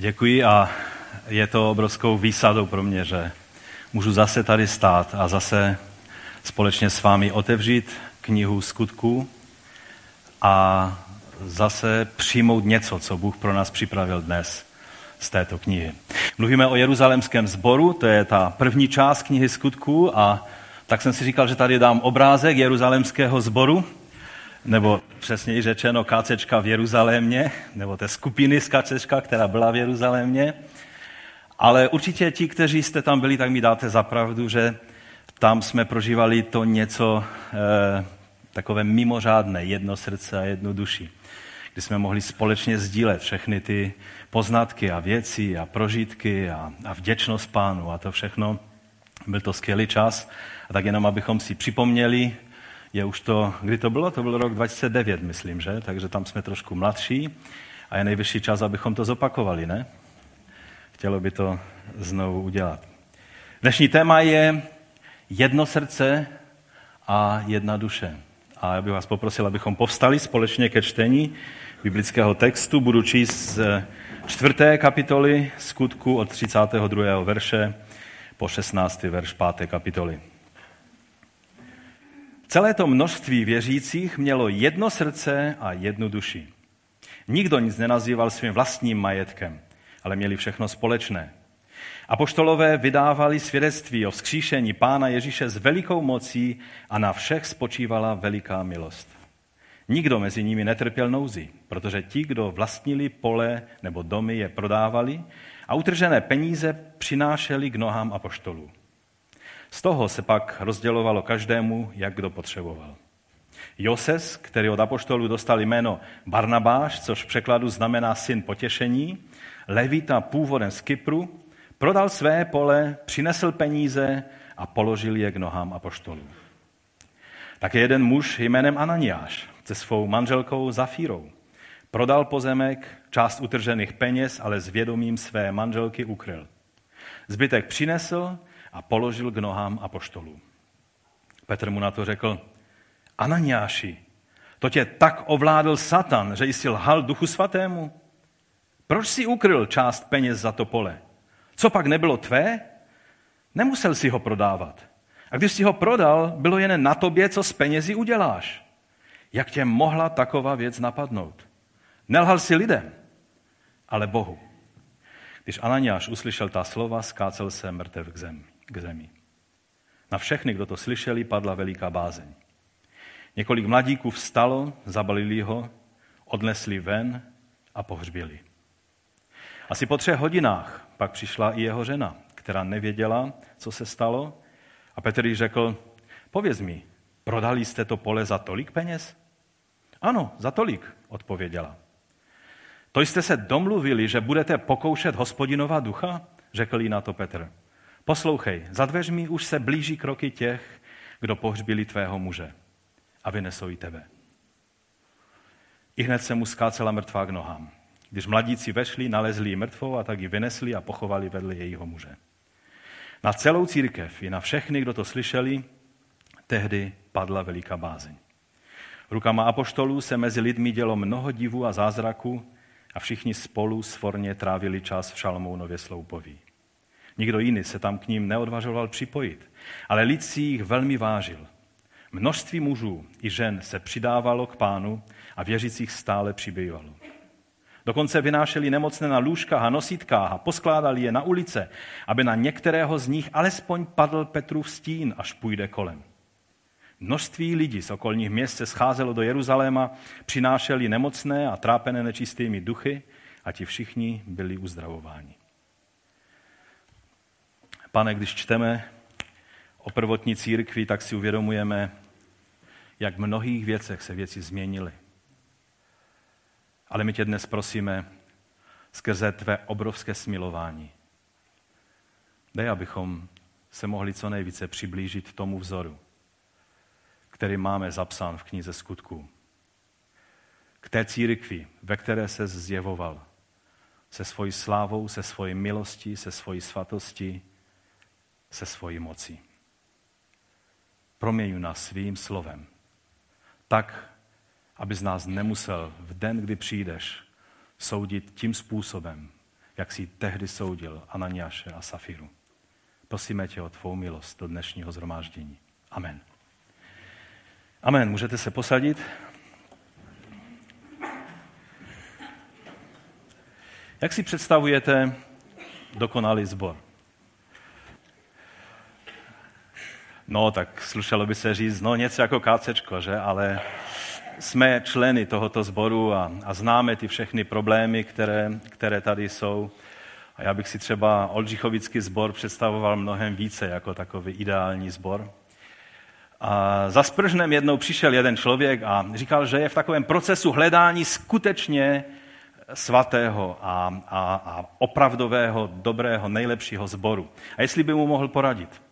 Děkuji a je to obrovskou výsadou pro mě, že můžu zase tady stát a zase společně s vámi otevřít knihu skutků a zase přijmout něco, co Bůh pro nás připravil dnes z této knihy. Mluvíme o jeruzalémském sboru, to je ta první část knihy skutků a tak jsem si říkal, že tady dám obrázek jeruzalémského sboru, nebo přesněji řečeno kácečka v Jeruzalémě, nebo té skupiny z kácečka, která byla v Jeruzalémě. Ale určitě ti, kteří jste tam byli, tak mi dáte zapravdu, že tam jsme prožívali to něco eh, takové mimořádné, jedno srdce a jednu duši, kdy jsme mohli společně sdílet všechny ty poznatky a věci a prožitky a, a vděčnost pánu a to všechno. Byl to skvělý čas. A tak jenom, abychom si připomněli, je už to, kdy to bylo? To byl rok 2009, myslím, že? Takže tam jsme trošku mladší a je nejvyšší čas, abychom to zopakovali, ne? Chtělo by to znovu udělat. Dnešní téma je jedno srdce a jedna duše. A já bych vás poprosil, abychom povstali společně ke čtení biblického textu. Budu číst z čtvrté kapitoly skutku od 32. verše po 16. verš 5. kapitoly. Celé to množství věřících mělo jedno srdce a jednu duši. Nikdo nic nenazýval svým vlastním majetkem, ale měli všechno společné. Apoštolové vydávali svědectví o vzkříšení Pána Ježíše s velikou mocí a na všech spočívala veliká milost. Nikdo mezi nimi netrpěl nouzi, protože ti, kdo vlastnili pole nebo domy, je prodávali a utržené peníze přinášeli k nohám apoštolů. Z toho se pak rozdělovalo každému, jak kdo potřeboval. Joses, který od apoštolů dostal jméno Barnabáš, což v překladu znamená syn potěšení, levita původem z Kypru, prodal své pole, přinesl peníze a položil je k nohám apoštolů. Také jeden muž jménem Ananiáš se svou manželkou Zafírou prodal pozemek, část utržených peněz, ale s vědomím své manželky ukryl. Zbytek přinesl a položil k nohám apoštolů. Petr mu na to řekl, Ananiáši, to tě tak ovládl Satan, že jsi lhal duchu svatému? Proč si ukryl část peněz za to pole? Co pak nebylo tvé? Nemusel si ho prodávat. A když si ho prodal, bylo jen na tobě, co s penězi uděláš. Jak tě mohla taková věc napadnout? Nelhal si lidem, ale Bohu. Když Ananiáš uslyšel ta slova, skácel se mrtev k zemi k zemi. Na všechny, kdo to slyšeli, padla veliká bázeň. Několik mladíků vstalo, zabalili ho, odnesli ven a pohřbili. Asi po třech hodinách pak přišla i jeho žena, která nevěděla, co se stalo. A Petr jí řekl, pověz mi, prodali jste to pole za tolik peněz? Ano, za tolik, odpověděla. To jste se domluvili, že budete pokoušet hospodinova ducha? Řekl jí na to Petr. Poslouchej, za dveřmi už se blíží kroky těch, kdo pohřbili tvého muže a vynesou i tebe. I hned se mu skácela mrtvá k nohám. Když mladíci vešli, nalezli ji mrtvou a tak ji vynesli a pochovali vedle jejího muže. Na celou církev i na všechny, kdo to slyšeli, tehdy padla veliká bázeň. Rukama apoštolů se mezi lidmi dělo mnoho divů a zázraků a všichni spolu svorně trávili čas v Šalmounově sloupoví. Nikdo jiný se tam k ním neodvažoval připojit, ale lid si jich velmi vážil. Množství mužů i žen se přidávalo k pánu a věřících stále přibývalo. Dokonce vynášeli nemocné na lůžkách a nosítkách a poskládali je na ulice, aby na některého z nich alespoň padl Petrův stín, až půjde kolem. Množství lidí z okolních měst se scházelo do Jeruzaléma, přinášeli nemocné a trápené nečistými duchy a ti všichni byli uzdravováni. Pane, když čteme o prvotní církvi, tak si uvědomujeme, jak v mnohých věcech se věci změnily. Ale my tě dnes prosíme skrze tvé obrovské smilování. Dej, abychom se mohli co nejvíce přiblížit tomu vzoru, který máme zapsán v knize skutků. K té církvi, ve které se zjevoval, se svojí slávou, se svojí milostí, se svojí svatostí, se svojí mocí. Proměňuj nás svým slovem. Tak, aby z nás nemusel v den, kdy přijdeš, soudit tím způsobem, jak si tehdy soudil Ananiáše a Safiru. Prosíme tě o tvou milost do dnešního zhromáždění. Amen. Amen. Můžete se posadit? Jak si představujete dokonalý sbor? No, tak slušelo by se říct, no něco jako kácečko, že? Ale jsme členy tohoto sboru a, a známe ty všechny problémy, které, které tady jsou. A já bych si třeba Oldřichovický sbor představoval mnohem více jako takový ideální sbor. A za Spržnem jednou přišel jeden člověk a říkal, že je v takovém procesu hledání skutečně svatého a, a, a opravdového, dobrého, nejlepšího sboru. A jestli by mu mohl poradit.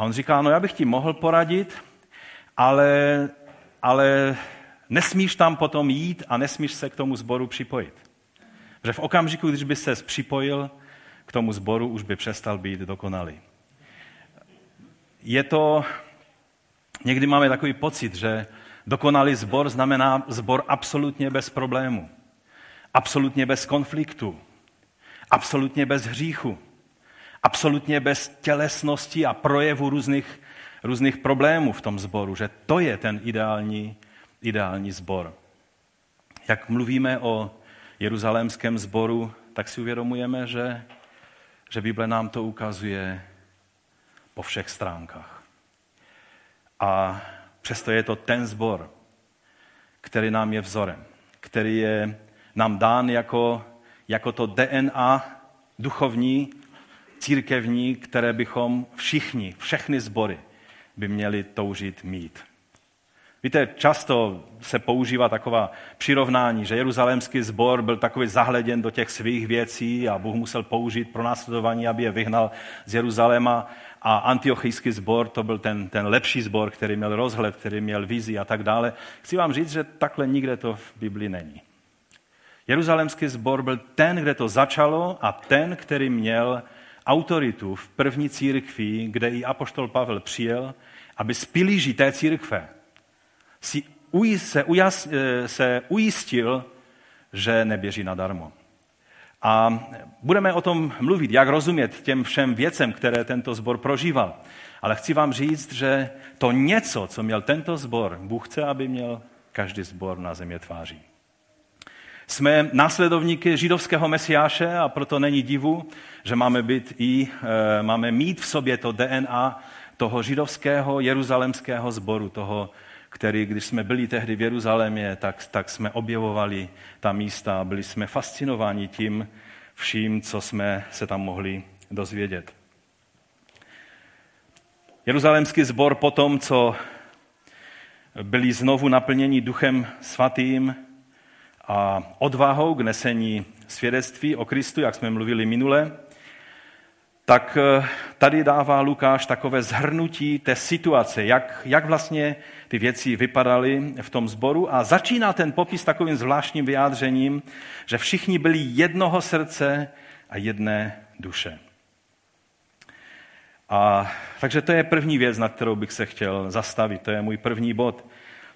A on říká, no já bych ti mohl poradit, ale, ale nesmíš tam potom jít a nesmíš se k tomu sboru připojit. Že v okamžiku, když by se připojil k tomu sboru, už by přestal být dokonalý. Je to, někdy máme takový pocit, že dokonalý sbor znamená sbor absolutně bez problému, absolutně bez konfliktu, absolutně bez hříchu, absolutně bez tělesnosti a projevu různých, různých problémů v tom sboru, že to je ten ideální, ideální sbor. Jak mluvíme o jeruzalémském sboru, tak si uvědomujeme, že, že Bible nám to ukazuje po všech stránkách. A přesto je to ten sbor, který nám je vzorem, který je nám dán jako, jako to DNA duchovní, církevní, které bychom všichni, všechny sbory by měli toužit mít. Víte, často se používá taková přirovnání, že jeruzalémský sbor byl takový zahleděn do těch svých věcí a Bůh musel použít pro následování, aby je vyhnal z Jeruzaléma. A antiochijský sbor to byl ten, ten lepší sbor, který měl rozhled, který měl vizi a tak dále. Chci vám říct, že takhle nikde to v Biblii není. Jeruzalémský sbor byl ten, kde to začalo a ten, který měl autoritu v první církvi, kde i apoštol Pavel přijel, aby z pilíží té církve si se, ujas, eh, se ujistil, že neběží nadarmo. A budeme o tom mluvit, jak rozumět těm všem věcem, které tento sbor prožíval. Ale chci vám říct, že to něco, co měl tento sbor, Bůh chce, aby měl každý sbor na země tváří. Jsme následovníky židovského mesiáše a proto není divu, že máme, být i, e, máme mít v sobě to DNA toho židovského jeruzalemského sboru, toho který, když jsme byli tehdy v Jeruzalémě, tak, tak jsme objevovali ta místa a byli jsme fascinováni tím vším, co jsme se tam mohli dozvědět. Jeruzalémský sbor po tom, co byli znovu naplněni duchem svatým a odvahou k nesení svědectví o Kristu, jak jsme mluvili minule, tak eh, tady dává Lukáš takové zhrnutí té situace, jak, jak vlastně ty věci vypadaly v tom sboru a začíná ten popis takovým zvláštním vyjádřením, že všichni byli jednoho srdce a jedné duše. A, takže to je první věc, na kterou bych se chtěl zastavit. To je můj první bod.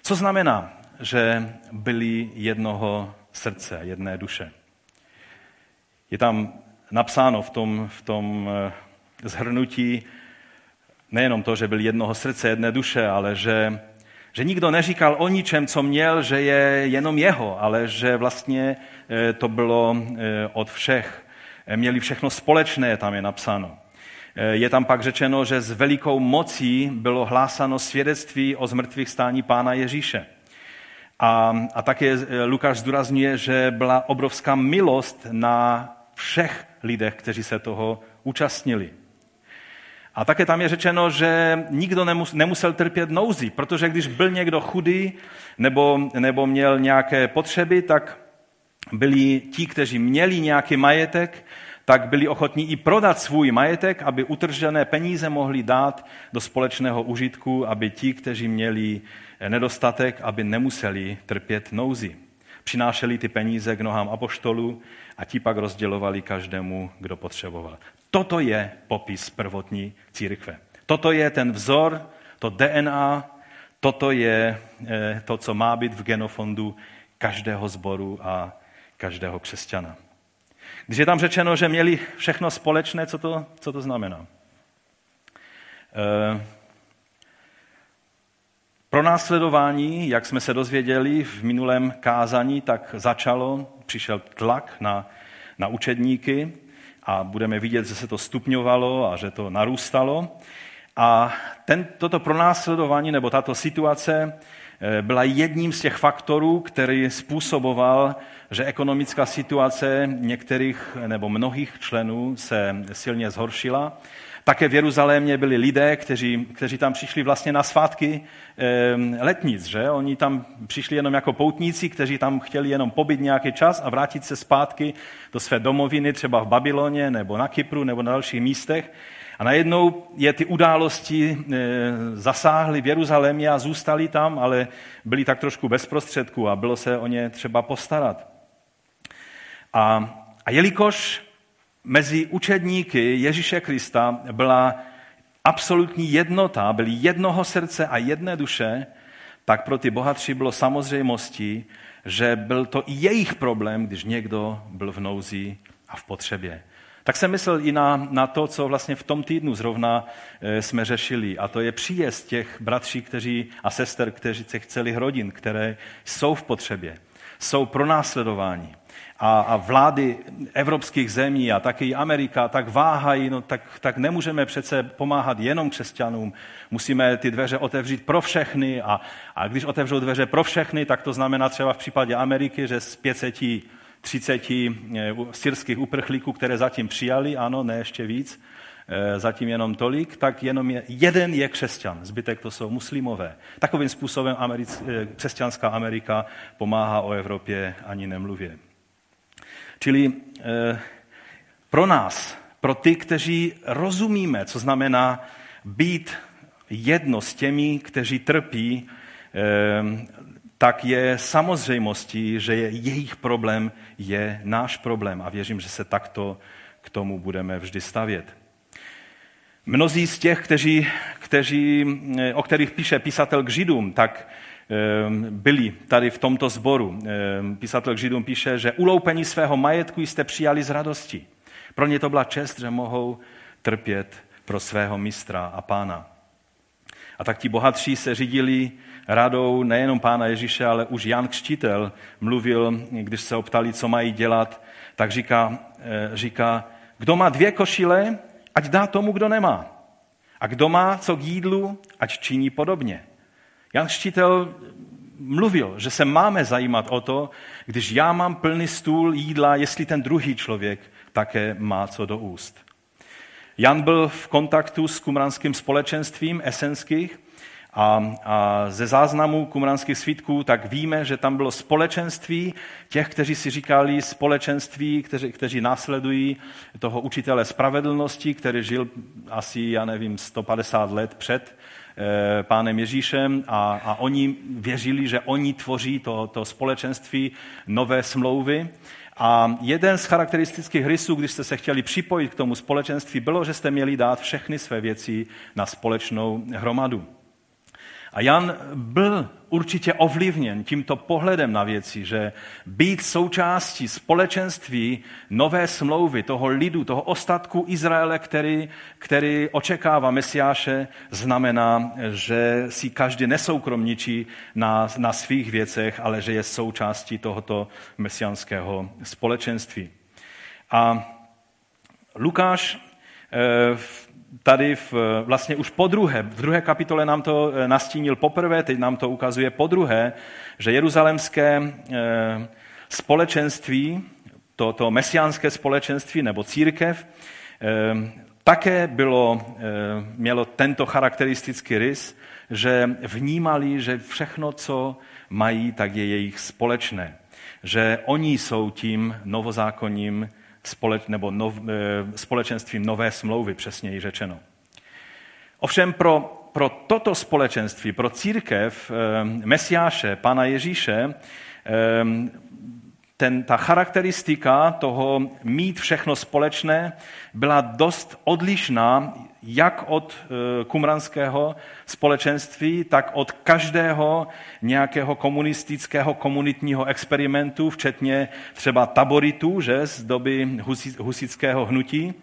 Co znamená, že byli jednoho srdce, jedné duše? Je tam napsáno v tom, v tom eh, zhrnutí nejenom to, že byl jednoho srdce, jedné duše, ale že, že nikdo neříkal o ničem, co měl, že je jenom jeho, ale že vlastně eh, to bylo eh, od všech. Měli všechno společné, tam je napsáno. Je tam pak řečeno, že s velikou mocí bylo hlásano svědectví o zmrtvých stání pána Ježíše. A, a také Lukáš zdůrazňuje, že byla obrovská milost na všech lidech, kteří se toho účastnili. A také tam je řečeno, že nikdo nemusel trpět nouzi, protože když byl někdo chudý nebo, nebo měl nějaké potřeby, tak byli ti, kteří měli nějaký majetek, tak byli ochotní i prodat svůj majetek, aby utržené peníze mohli dát do společného užitku, aby ti, kteří měli nedostatek, aby nemuseli trpět nouzi. Přinášeli ty peníze k nohám apoštolů a ti pak rozdělovali každému, kdo potřeboval. Toto je popis prvotní církve. Toto je ten vzor, to DNA, toto je eh, to, co má být v genofondu každého sboru a každého křesťana. Když je tam řečeno, že měli všechno společné, co to, co to znamená? E, pro následování, jak jsme se dozvěděli v minulém kázání, tak začalo, přišel tlak na, na učedníky a budeme vidět, že se to stupňovalo a že to narůstalo. A ten, toto pronásledování nebo tato situace eh, byla jedním z těch faktorů, který způsoboval, že ekonomická situace některých nebo mnohých členů se silně zhoršila také v Jeruzalémě byli lidé, kteří, kteří tam přišli vlastně na svátky e, letnic, že? Oni tam přišli jenom jako poutníci, kteří tam chtěli jenom pobyt nějaký čas a vrátit se zpátky do své domoviny, třeba v Babyloně nebo na Kypru nebo na dalších místech. A najednou je ty události e, zasáhly v Jeruzalémě a zůstali tam, ale byli tak trošku bez prostředků a bylo se o ně třeba postarat. A, a jelikož mezi učedníky Ježíše Krista byla absolutní jednota, byli jednoho srdce a jedné duše, tak pro ty bohatři bylo samozřejmostí, že byl to i jejich problém, když někdo byl v nouzi a v potřebě. Tak jsem myslel i na, na to, co vlastně v tom týdnu zrovna e, jsme řešili. A to je příjezd těch bratří kteří, a sester, kteří těch celých rodin, které jsou v potřebě, jsou pronásledováni a, a vlády evropských zemí a taky Amerika tak váhají, no tak, tak nemůžeme přece pomáhat jenom křesťanům. Musíme ty dveře otevřít pro všechny a, a když otevřou dveře pro všechny, tak to znamená třeba v případě Ameriky, že z 530 eh, syrských uprchlíků, které zatím přijali, ano, ne ještě víc, eh, zatím jenom tolik, tak jenom je, jeden je křesťan, zbytek to jsou muslimové. Takovým způsobem Americ, eh, křesťanská Amerika pomáhá o Evropě ani nemluvě. Čili eh, pro nás, pro ty, kteří rozumíme, co znamená být jedno s těmi, kteří trpí, eh, tak je samozřejmostí, že je jejich problém je náš problém. A věřím, že se takto k tomu budeme vždy stavět. Mnozí z těch, kteří, kteří, eh, o kterých píše písatel k Židům, tak byli tady v tomto sboru. Ehm, písatel k Židům píše, že uloupení svého majetku jste přijali z radosti. Pro ně to byla čest, že mohou trpět pro svého mistra a pána. A tak ti bohatří se řídili radou nejenom pána Ježíše, ale už Jan Křtitel mluvil, když se optali, co mají dělat, tak říká, eh, říká kdo má dvě košile, ať dá tomu, kdo nemá. A kdo má co k jídlu, ať činí podobně. Jan Štítel mluvil, že se máme zajímat o to, když já mám plný stůl jídla, jestli ten druhý člověk také má co do úst. Jan byl v kontaktu s kumranským společenstvím esenských a, a ze záznamů kumranských svítků tak víme, že tam bylo společenství těch, kteří si říkali společenství, kteří, kteří následují toho učitele spravedlnosti, který žil asi, já nevím, 150 let před pánem Ježíšem a, a oni věřili, že oni tvoří to, to společenství nové smlouvy. A jeden z charakteristických rysů, když jste se chtěli připojit k tomu společenství, bylo, že jste měli dát všechny své věci na společnou hromadu. A Jan byl určitě ovlivněn tímto pohledem na věci, že být součástí společenství nové smlouvy, toho lidu, toho ostatku Izraele, který, který očekává Mesiáše, znamená, že si každý nesoukromničí na, na svých věcech, ale že je součástí tohoto mesiánského společenství. A Lukáš eh, v tady v, vlastně už po druhé, v druhé kapitole nám to eh, nastínil poprvé, teď nám to ukazuje po druhé, že jeruzalemské eh, společenství, to, to mesiánské společenství nebo církev, eh, také bylo, mělo tento charakteristický rys, že vnímali, že všechno, co mají, tak je jejich společné. Že oni jsou tím novozákonním společ, nebo nov, eh, společenstvím nové smlouvy, přesněji řečeno. Ovšem pro, pro toto společenství, pro církev eh, Mesiáše, Pana Ježíše, eh, ten, ta charakteristika toho mít všechno společné byla dost odlišná jak od e, kumranského společenství, tak od každého nějakého komunistického komunitního experimentu, včetně třeba taboritů že, z doby husického hnutí.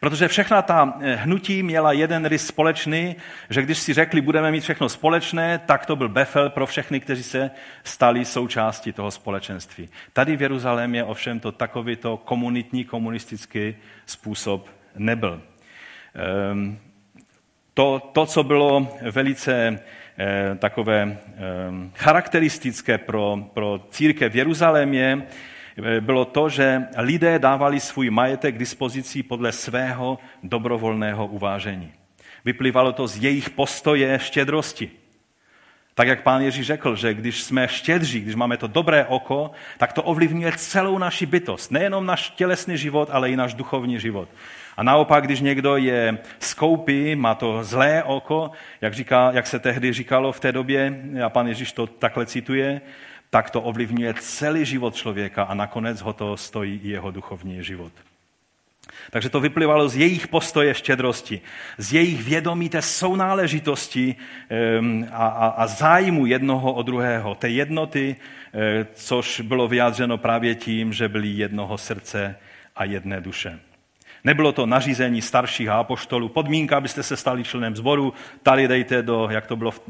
Protože všechna ta eh, hnutí měla jeden rys společný, že když si řekli, budeme mít všechno společné, tak to byl befel pro všechny, kteří se stali součástí toho společenství. Tady v Jeruzalémě ovšem to takovýto komunitní, komunistický způsob nebyl. Ehm, to, to co bylo velice eh, takové ehm, charakteristické pro, pro církev v Jeruzalémě, Eh, bylo to, že lidé dávali svůj majetek k dispozici podle svého dobrovolného uvážení. Vyplývalo to z jejich postoje štědrosti. Tak jak pán Ježíš řekl, že když jsme štědří, když máme to dobré oko, tak to ovlivňuje celou naši bytost. Nejenom náš tělesný život, ale i náš duchovní život. A naopak, když někdo je skoupý, má to zlé oko, jak, říká, jak se tehdy říkalo v té době, a pan Ježíš to takhle cituje, tak to ovlivňuje celý život člověka a nakonec ho to stojí i jeho duchovní život. Takže to vyplývalo z jejich postoje štědrosti, z jejich vědomí té sounáležitosti a, a, a zájmu jednoho o druhého, té jednoty, eh, což bylo vyjádřeno právě tím, že byli jednoho srdce a jedné duše. Nebylo to nařízení starších apoštolů, podmínka, abyste se stali členem sboru, tady dejte do, jak to bylo, v,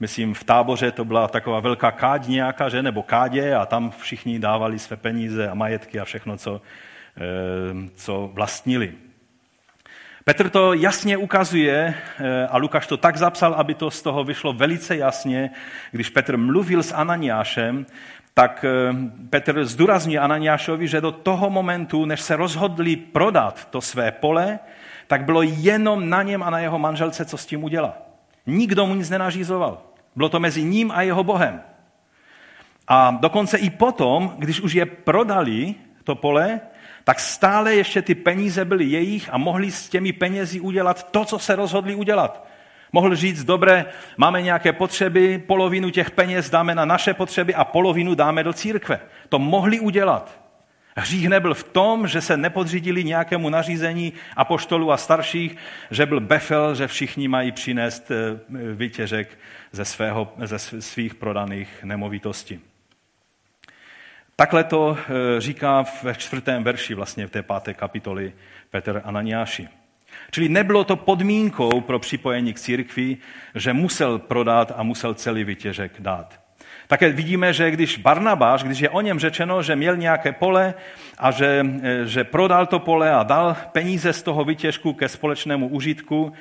myslím, v táboře, to byla taková velká káď nějaká, že, nebo kádě a tam všichni dávali své peníze a majetky a všechno, co, eh, co vlastnili. Petr to jasně ukazuje eh, a Lukáš to tak zapsal, aby to z toho vyšlo velice jasně, když Petr mluvil s Ananiášem, tak eh, Petr zdůrazňuje Ananiášovi, že do toho momentu, než se rozhodli prodat to své pole, tak bylo jenom na něm a na jeho manželce, co s tím udělá. Nikdo mu nic nenařízoval. Bylo to mezi ním a jeho Bohem. A dokonce i potom, když už je prodali, to pole, tak stále ještě ty peníze byly jejich a mohli s těmi penězi udělat to, co se rozhodli udělat. Mohl říct, dobré, máme nějaké potřeby, polovinu těch peněz dáme na naše potřeby a polovinu dáme do církve. To mohli udělat. Hřích nebyl v tom, že se nepodřídili nějakému nařízení apoštolů a starších, že byl befel, že všichni mají přinést eh, vytěžek ze, svého, ze svých prodaných nemovitostí. Takhle to eh, říká ve čtvrtém verši vlastně v té páté kapitoli Petr Ananiáši. Čili nebylo to podmínkou pro připojení k církvi, že musel prodat a musel celý vytěžek dát. Také vidíme, že když Barnabáš, když je o něm řečeno, že měl nějaké pole a že, že prodal to pole a dal peníze z toho vytěžku ke společnému užitku,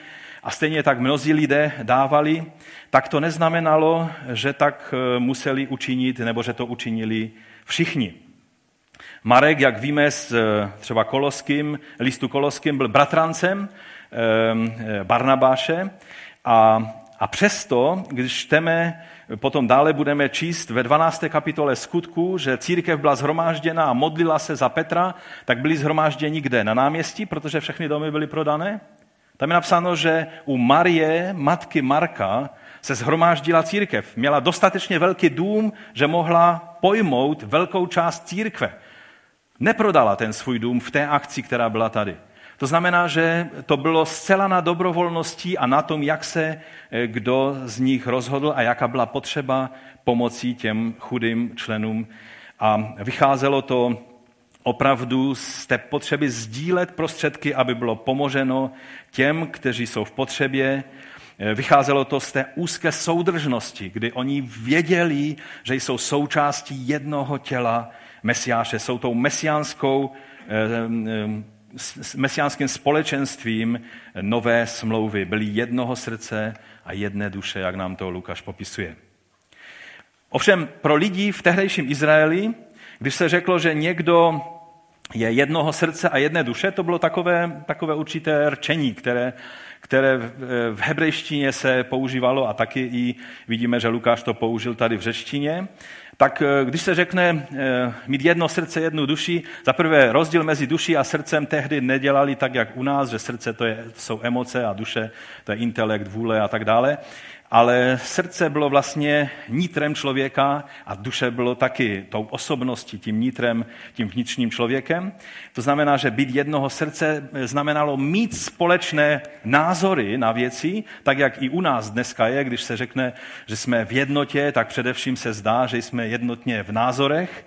a stejně tak mnozí lidé dávali, tak to neznamenalo, že tak eh, museli učinit, nebo že to učinili všichni. Marek, jak víme z eh, třeba Koloským, listu Koloským, byl bratrancem ehm, eh, Barnabáše a, a přesto, když čteme, potom dále budeme číst ve 12. kapitole skutku, že církev byla zhromážděna a modlila se za Petra, tak byli zhromážděni kde? Na náměstí, protože všechny domy byly prodané? Tam je napsáno, že u Marie, matky Marka, se zhromáždila církev. Měla dostatečně velký dům, že mohla pojmout velkou část církve neprodala ten svůj dům v té akci, která byla tady. To znamená, že to bylo zcela na dobrovolnosti a na tom, jak se eh, kdo z nich rozhodl a jaká byla potřeba pomocí těm chudým členům. A vycházelo to opravdu z té potřeby sdílet prostředky, aby bylo pomoženo těm, kteří jsou v potřebě. Eh, vycházelo to z té úzké soudržnosti, kdy oni věděli, že jsou součástí jednoho těla, Mesiáše, jsou tou mesiánskou, eh, mesiánským společenstvím nové smlouvy. Byli jednoho srdce a jedné duše, jak nám to Lukáš popisuje. Ovšem pro lidi v tehdejším Izraeli, když se řeklo, že někdo je jednoho srdce a jedné duše, to bylo takové, takové určité rčení, které, které v hebrejštině se používalo a taky i vidíme, že Lukáš to použil tady v řečtině tak eh, když se řekne eh, mít jedno srdce, jednu duši, za prvé rozdíl mezi duší a srdcem tehdy nedělali tak, jak u nás, že srdce to, je, to jsou emoce a duše to je intelekt, vůle a tak dále. Ale srdce bylo vlastně nitrem člověka a duše bylo taky tou osobností, tím nitrem, tím vnitřním člověkem. To znamená, že být jednoho srdce znamenalo mít společné názory na věci, tak jak i u nás dneska je, když se řekne, že jsme v jednotě, tak především se zdá, že jsme jednotně v názorech,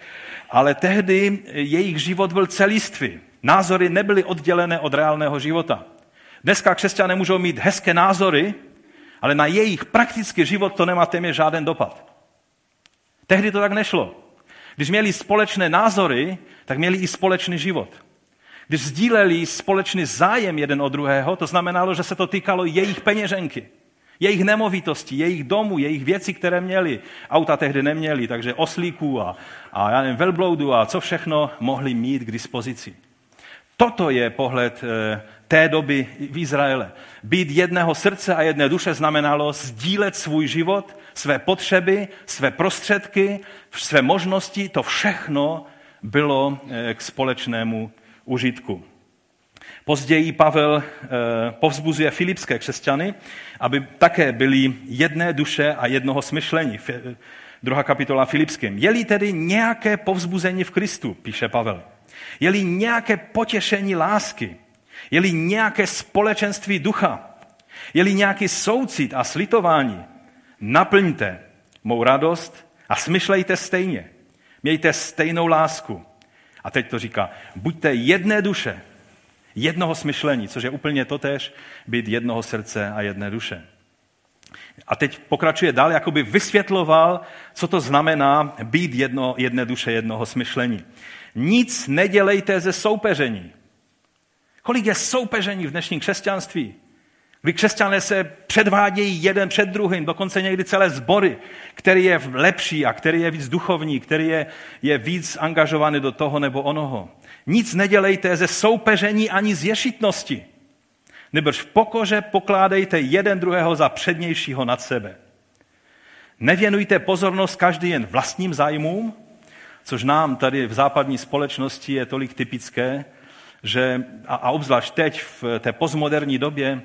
ale tehdy jejich život byl celistvý. Názory nebyly oddělené od reálného života. Dneska křesťané můžou mít hezké názory, ale na jejich praktický život to nemá téměř žádný dopad. Tehdy to tak nešlo. Když měli společné názory, tak měli i společný život. Když sdíleli společný zájem jeden od druhého, to znamenalo, že se to týkalo jejich peněženky, jejich nemovitostí, jejich domů, jejich věcí, které měli. Auta tehdy neměli, takže oslíků a, a já nevím, velbloudu a co všechno mohli mít k dispozici. Toto je pohled eh, té doby v Izraele. Být jedného srdce a jedné duše znamenalo sdílet svůj život, své potřeby, své prostředky, své možnosti, to všechno bylo eh, k společnému užitku. Později Pavel eh, povzbuzuje filipské křesťany, aby také byli jedné duše a jednoho smyšlení. Druhá kapitola Filipským. Je-li tedy nějaké povzbuzení v Kristu, píše Pavel, je-li nějaké potěšení lásky, je-li nějaké společenství ducha, je-li nějaký soucit a slitování, naplňte mou radost a smyšlejte stejně. Mějte stejnou lásku. A teď to říká, buďte jedné duše, jednoho smyšlení, což je úplně totéž být jednoho srdce a jedné duše. A teď pokračuje dál, jako by vysvětloval, co to znamená být jedno, jedné duše, jednoho smyšlení. Nic nedělejte ze soupeření. Kolik je soupeření v dnešním křesťanství? Kdy křesťané se předvádějí jeden před druhým, dokonce někdy celé sbory, který je lepší a který je víc duchovní, který je, je víc angažovaný do toho nebo onoho. Nic nedělejte ze soupeření ani z ješitnosti. Nebož v pokoře pokládejte jeden druhého za přednějšího nad sebe. Nevěnujte pozornost každý jen vlastním zájmům, což nám tady v západní společnosti je tolik typické, že, a, a obzvlášť teď v té postmoderní době,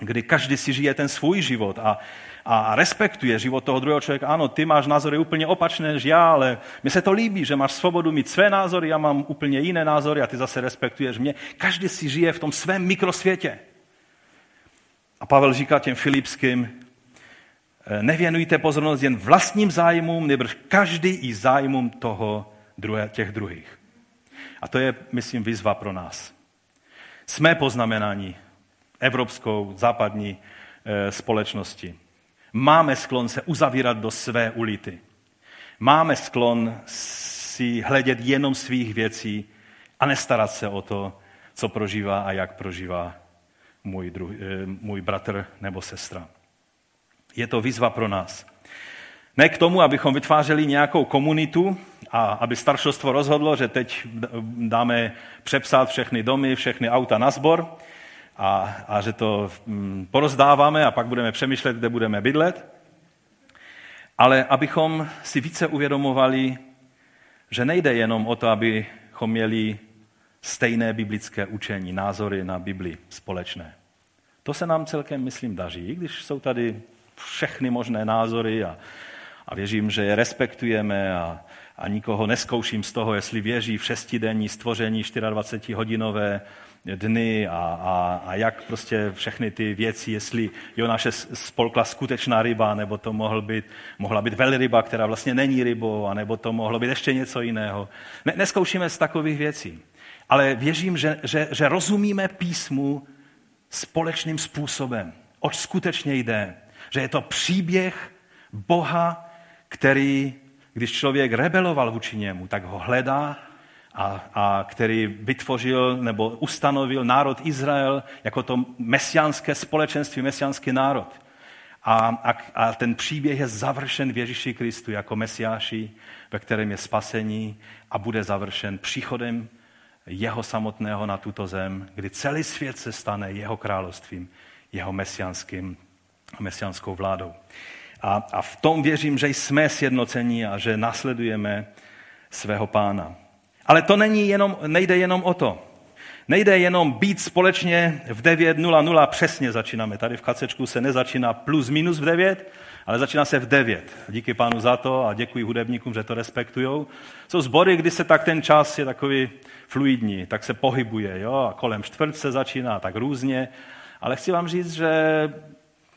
kdy každý si žije ten svůj život a, a respektuje život toho druhého člověka. Ano, ty máš názory úplně opačné než já, ale mi se to líbí, že máš svobodu mít své názory, já mám úplně jiné názory a ty zase respektuješ mě. Každý si žije v tom svém mikrosvětě. A Pavel říká těm filipským, nevěnujte pozornost jen vlastním zájmům, nebo každý i zájmům toho druhé, těch druhých. A to je, myslím, výzva pro nás. Jsme poznamenáni evropskou, západní e, společnosti. Máme sklon se uzavírat do své ulity. Máme sklon si hledět jenom svých věcí a nestarat se o to, co prožívá a jak prožívá můj, druh, e, můj bratr nebo sestra. Je to výzva pro nás. Ne k tomu, abychom vytvářeli nějakou komunitu a aby staršostvo rozhodlo, že teď dáme přepsat všechny domy, všechny auta na sbor a, a že to mm, porozdáváme a pak budeme přemýšlet, kde budeme bydlet. Ale abychom si více uvědomovali, že nejde jenom o to, abychom měli stejné biblické učení, názory na Bibli společné. To se nám celkem, myslím, daří, když jsou tady všechny možné názory a, a věřím, že je respektujeme a, a nikoho neskouším z toho, jestli věří v šestidenní stvoření 24-hodinové dny a, a, a jak prostě všechny ty věci, jestli naše spolkla skutečná ryba, nebo to mohl být, mohla být velryba, která vlastně není rybou, nebo to mohlo být ještě něco jiného. Ne, neskoušíme z takových věcí. Ale věřím, že, že, že rozumíme písmu společným způsobem. Oč skutečně jde že je to příběh Boha, který, když člověk rebeloval vůči němu, tak ho hledá a, a který vytvořil nebo ustanovil národ Izrael jako to mesiánské společenství, mesiánský národ. A, a, a ten příběh je završen v Ježíši Kristu jako mesiáši, ve kterém je spasení a bude završen příchodem jeho samotného na tuto zem, kdy celý svět se stane jeho královstvím, jeho mesiánským mesianskou vládou. A, a v tom věřím, že jsme sjednocení a že nasledujeme svého pána. Ale to není jenom, nejde jenom o to. Nejde jenom být společně v 9.00, přesně začínáme. Tady v kacečku se nezačíná plus minus v 9, ale začíná se v 9. Díky pánu za to a děkuji hudebníkům, že to respektují. Jsou sbory, kdy se tak ten čas je takový fluidní, tak se pohybuje, jo, a kolem čtvrt se začíná tak různě. Ale chci vám říct, že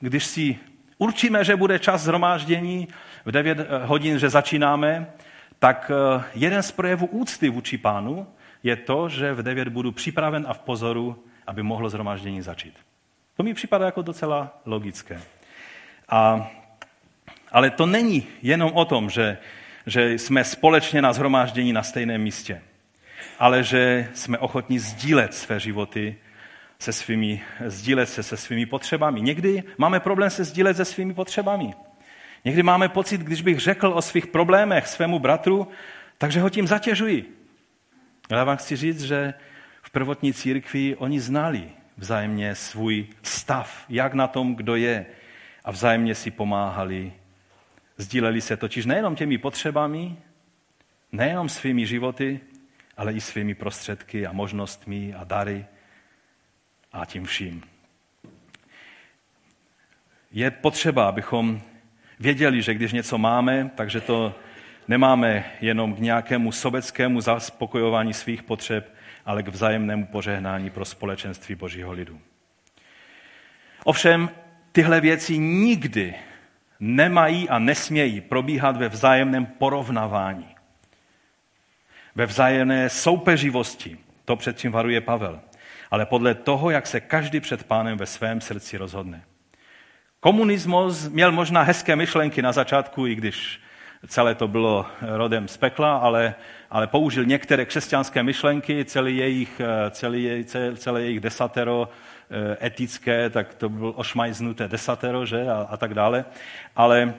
když si určíme, že bude čas zhromáždění v 9 hodin, že začínáme, tak eh, jeden z projevů úcty vůči pánu je to, že v 9 budu připraven a v pozoru, aby mohlo zhromáždění začít. To mi připadá jako docela logické. A, ale to není jenom o tom, že, že jsme společně na zhromáždění na stejném místě, ale že jsme ochotní sdílet své životy se svými, sdílet se se svými potřebami. Někdy máme problém se sdílet se svými potřebami. Někdy máme pocit, když bych řekl o svých problémech svému bratru, takže ho tím zatěžuji. Ale já vám chci říct, že v prvotní církvi oni znali vzájemně svůj stav, jak na tom, kdo je, a vzájemně si pomáhali. Sdíleli se totiž nejenom těmi potřebami, nejenom svými životy, ale i svými prostředky a možnostmi a dary a tím vším. Je potřeba, abychom věděli, že když něco máme, takže to nemáme jenom k nějakému sobeckému zaspokojování svých potřeb, ale k vzájemnému požehnání pro společenství Božího lidu. Ovšem, tyhle věci nikdy nemají a nesmějí probíhat ve vzájemném porovnávání. Ve vzájemné soupeřivosti. To před čím varuje Pavel. Ale podle toho, jak se každý před pánem ve svém srdci rozhodne. Komunismus měl možná hezké myšlenky na začátku, i když celé to bylo rodem z pekla, ale, ale použil některé křesťanské myšlenky, celý jejich, celý, celé jejich desatero eh, etické, tak to bylo ošmajznuté desatero, že, a, a tak dále. Ale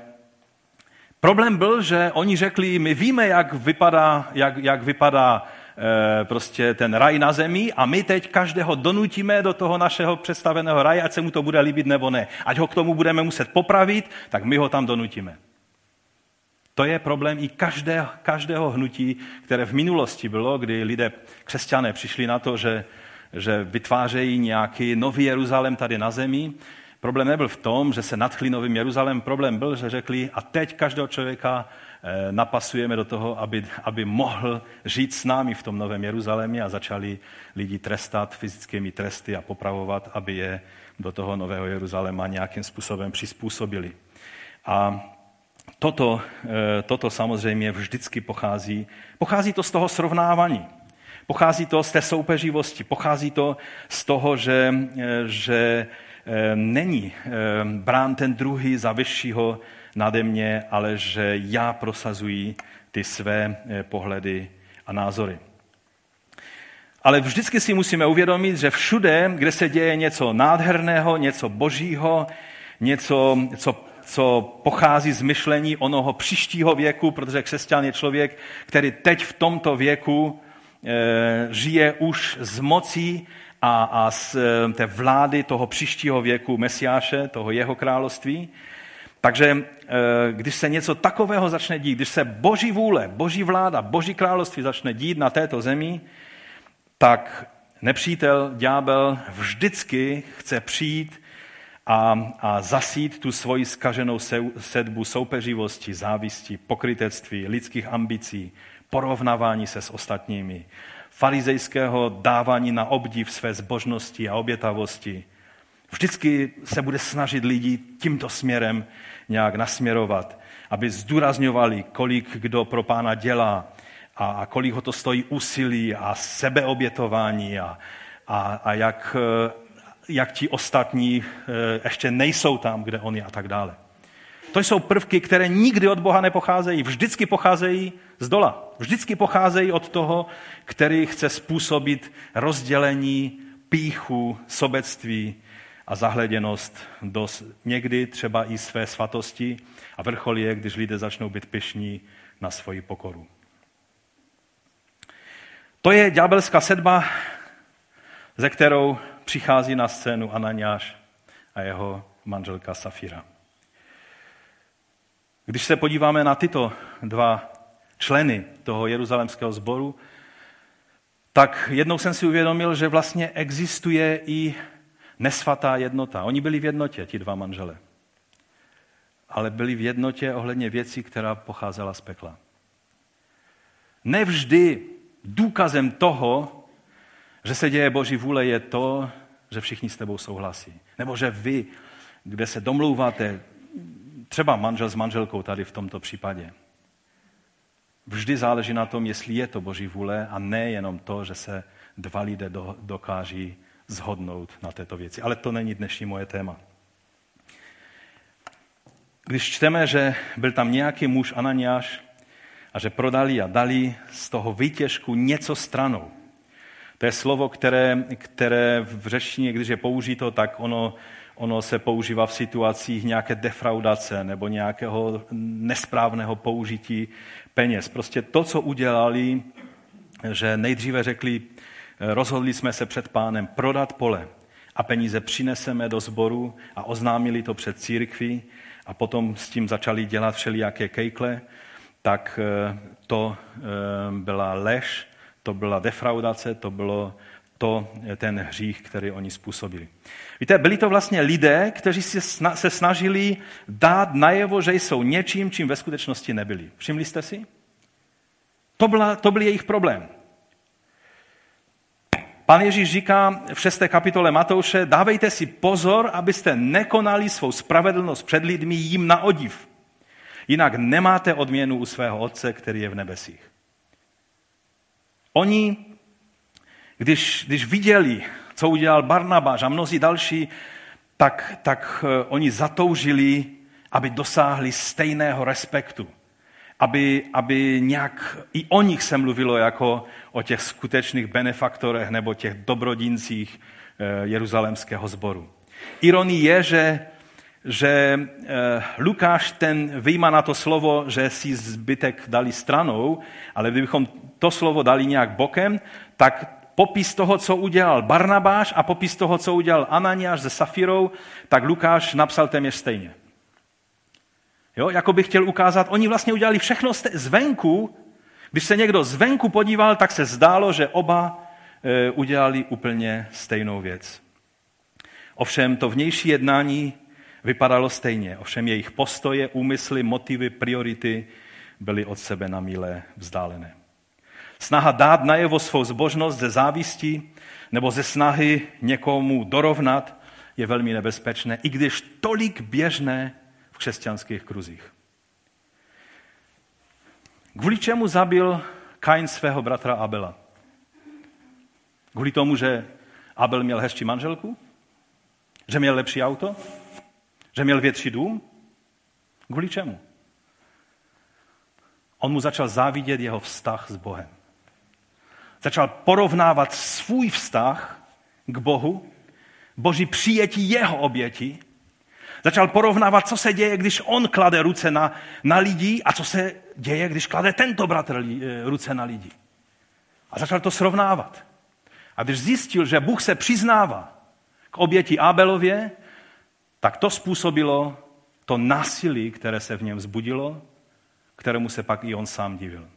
problém byl, že oni řekli, my víme, jak vypadá, jak, jak vypadá prostě ten raj na zemi a my teď každého donutíme do toho našeho představeného raje, ať se mu to bude líbit nebo ne. Ať ho k tomu budeme muset popravit, tak my ho tam donutíme. To je problém i každého, každého hnutí, které v minulosti bylo, kdy lidé, křesťané, přišli na to, že, že vytvářejí nějaký nový Jeruzalém tady na zemi. Problém nebyl v tom, že se nadchli novým Jeruzalém, problém byl, že řekli, a teď každého člověka eh, napasujeme do toho, aby, aby mohl žít s námi v tom novém Jeruzalémě a začali lidi trestat fyzickými tresty a popravovat, aby je do toho nového Jeruzaléma nějakým způsobem přizpůsobili. A toto, eh, toto samozřejmě vždycky pochází. Pochází to z toho srovnávání. Pochází to z té soupeřivosti. Pochází to z toho, že, eh, že eh, není brán ten druhý za vyššího nade mě, ale že já prosazuji ty své pohledy a názory. Ale vždycky si musíme uvědomit, že všude, kde se děje něco nádherného, něco božího, něco, co co pochází z myšlení onoho příštího věku, protože křesťan je člověk, který teď v tomto věku e, žije už z mocí a, a z e, té vlády toho příštího věku Mesiáše, toho jeho království. Takže e, když se něco takového začne dít, když se boží vůle, boží vláda, boží království začne dít na této zemi, tak nepřítel, ďábel vždycky chce přijít a, a zasít tu svoji skaženou sedbu soupeřivosti, závisti, pokrytectví, lidských ambicí, porovnávání se s ostatními, farizejského dávání na obdiv své zbožnosti a obětavosti. Vždycky se bude snažit lidi tímto směrem nějak nasměrovat, aby zdůrazňovali, kolik kdo pro pána dělá a, kolik ho to stojí úsilí a sebeobětování a, a, a jak jak ti ostatní eh, ještě nejsou tam, kde on je a tak dále. To jsou prvky, které nikdy od Boha nepocházejí, vždycky pocházejí z dola. Vždycky pocházejí od toho, který chce způsobit rozdělení, píchu, sobectví a zahleděnost do někdy třeba i své svatosti a vrchol je, když lidé začnou být pyšní na svoji pokoru. To je ďábelská sedba, ze kterou přichází na scénu Ananiáš a jeho manželka Safira. Když se podíváme na tyto dva členy toho jeruzalemského sboru, tak jednou jsem si uvědomil, že vlastně existuje i nesvatá jednota. Oni byli v jednotě, ti dva manžele. Ale byli v jednotě ohledně věcí, která pocházela z pekla. Nevždy důkazem toho, že se děje Boží vůle, je to, že všichni s tebou souhlasí. Nebo že vy, kde se domlouváte, třeba manžel s manželkou tady v tomto případě, Vždy záleží na tom, jestli je to Boží vůle a ne jenom to, že se dva lidé dokáží zhodnout na této věci. Ale to není dnešní moje téma. Když čteme, že byl tam nějaký muž Ananiáš a že prodali a dali z toho výtěžku něco stranou. To je slovo, které, které v řečtině, když je použito, tak ono, ono se používá v situacích nějaké defraudace nebo nějakého nesprávného použití peněz. Prostě to, co udělali, že nejdříve řekli, rozhodli jsme se před pánem prodat pole a peníze přineseme do sboru a oznámili to před církví a potom s tím začali dělat všelijaké kejkle, tak eh, to eh, byla lež, to byla defraudace, to bylo to, eh, ten hřích, který oni způsobili. Víte, byli to vlastně lidé, kteří se snažili dát najevo, že jsou něčím, čím ve skutečnosti nebyli. Všimli jste si? To, byla, to byl jejich problém. Pan Ježíš říká v 6. kapitole Matouše, dávejte si pozor, abyste nekonali svou spravedlnost před lidmi jim na odiv. Jinak nemáte odměnu u svého Otce, který je v nebesích. Oni, když, když viděli, co udělal Barnabáš a mnozí další, tak, tak eh, oni zatoužili, aby dosáhli stejného respektu. Aby, aby nějak i o nich se mluvilo jako o těch skutečných benefaktorech nebo těch dobrodincích eh, jeruzalémského sboru. Ironí je, že, že eh, Lukáš ten vyjímá na to slovo, že si zbytek dali stranou, ale kdybychom to slovo dali nějak bokem, tak popis toho, co udělal Barnabáš a popis toho, co udělal Ananiáš se Safirou, tak Lukáš napsal téměř stejně. Jo, jako bych chtěl ukázat, oni vlastně udělali všechno zvenku. Když se někdo zvenku podíval, tak se zdálo, že oba e, udělali úplně stejnou věc. Ovšem to vnější jednání vypadalo stejně. Ovšem jejich postoje, úmysly, motivy, priority byly od sebe na míle vzdálené. Snaha dát najevo svou zbožnost ze závisti nebo ze snahy někomu dorovnat je velmi nebezpečné, i když tolik běžné v křesťanských kruzích. Kvůli čemu zabil Kain svého bratra Abela? Kvůli tomu, že Abel měl hezčí manželku? Že měl lepší auto? Že měl větší dům? Kvůli čemu? On mu začal závidět jeho vztah s Bohem začal porovnávat svůj vztah k Bohu, boží přijetí jeho oběti, začal porovnávat, co se děje, když on klade ruce na, na lidi a co se děje, když klade tento bratr eh, ruce na lidi. A začal to srovnávat. A když zjistil, že Bůh se přiznává k oběti Abelově, tak to způsobilo to násilí, které se v něm vzbudilo, kterému se pak i on sám divil.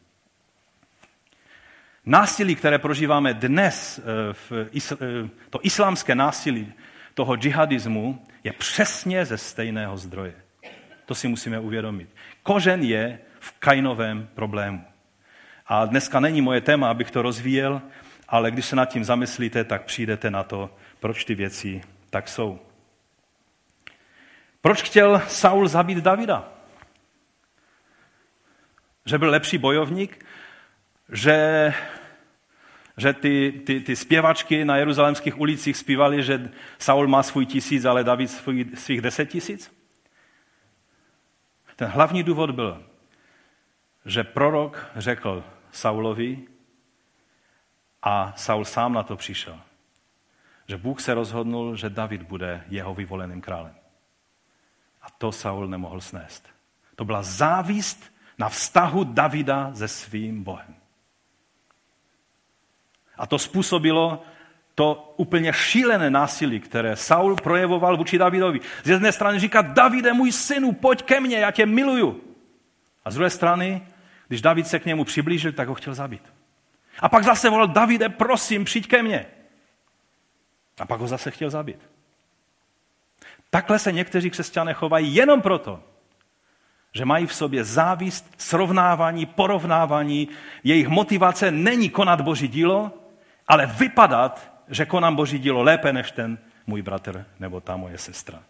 Násilí, které prožíváme dnes, eh, eh, to islámské násilí toho džihadismu, je přesně ze stejného zdroje. To si musíme uvědomit. Kožen je v kainovém problému. A dneska není moje téma, abych to rozvíjel, ale když se nad tím zamyslíte, tak přijdete na to, proč ty věci tak jsou. Proč chtěl Saul zabít Davida? Že byl lepší bojovník? že, že ty, ty, ty zpěvačky na jeruzalemských ulicích zpívali, že Saul má svůj tisíc, ale David svůj, svých deset tisíc? Ten hlavní důvod byl, že prorok řekl Saulovi a Saul sám na to přišel, že Bůh se rozhodnul, že David bude jeho vyvoleným králem. A to Saul nemohl snést. To byla závist na vztahu Davida se svým Bohem. A to způsobilo to úplně šílené násilí, které Saul projevoval vůči Davidovi. Z jedné strany říká, Davide, můj synu, pojď ke mně, já tě miluju. A z druhé strany, když David se k němu přiblížil, tak ho chtěl zabít. A pak zase volal, Davide, prosím, přijď ke mně. A pak ho zase chtěl zabít. Takhle se někteří křesťané chovají jenom proto, že mají v sobě závist, srovnávání, porovnávání. Jejich motivace není konat Boží dílo, ale vypadat, že konám Boží dílo lépe než ten můj bratr nebo ta moje sestra.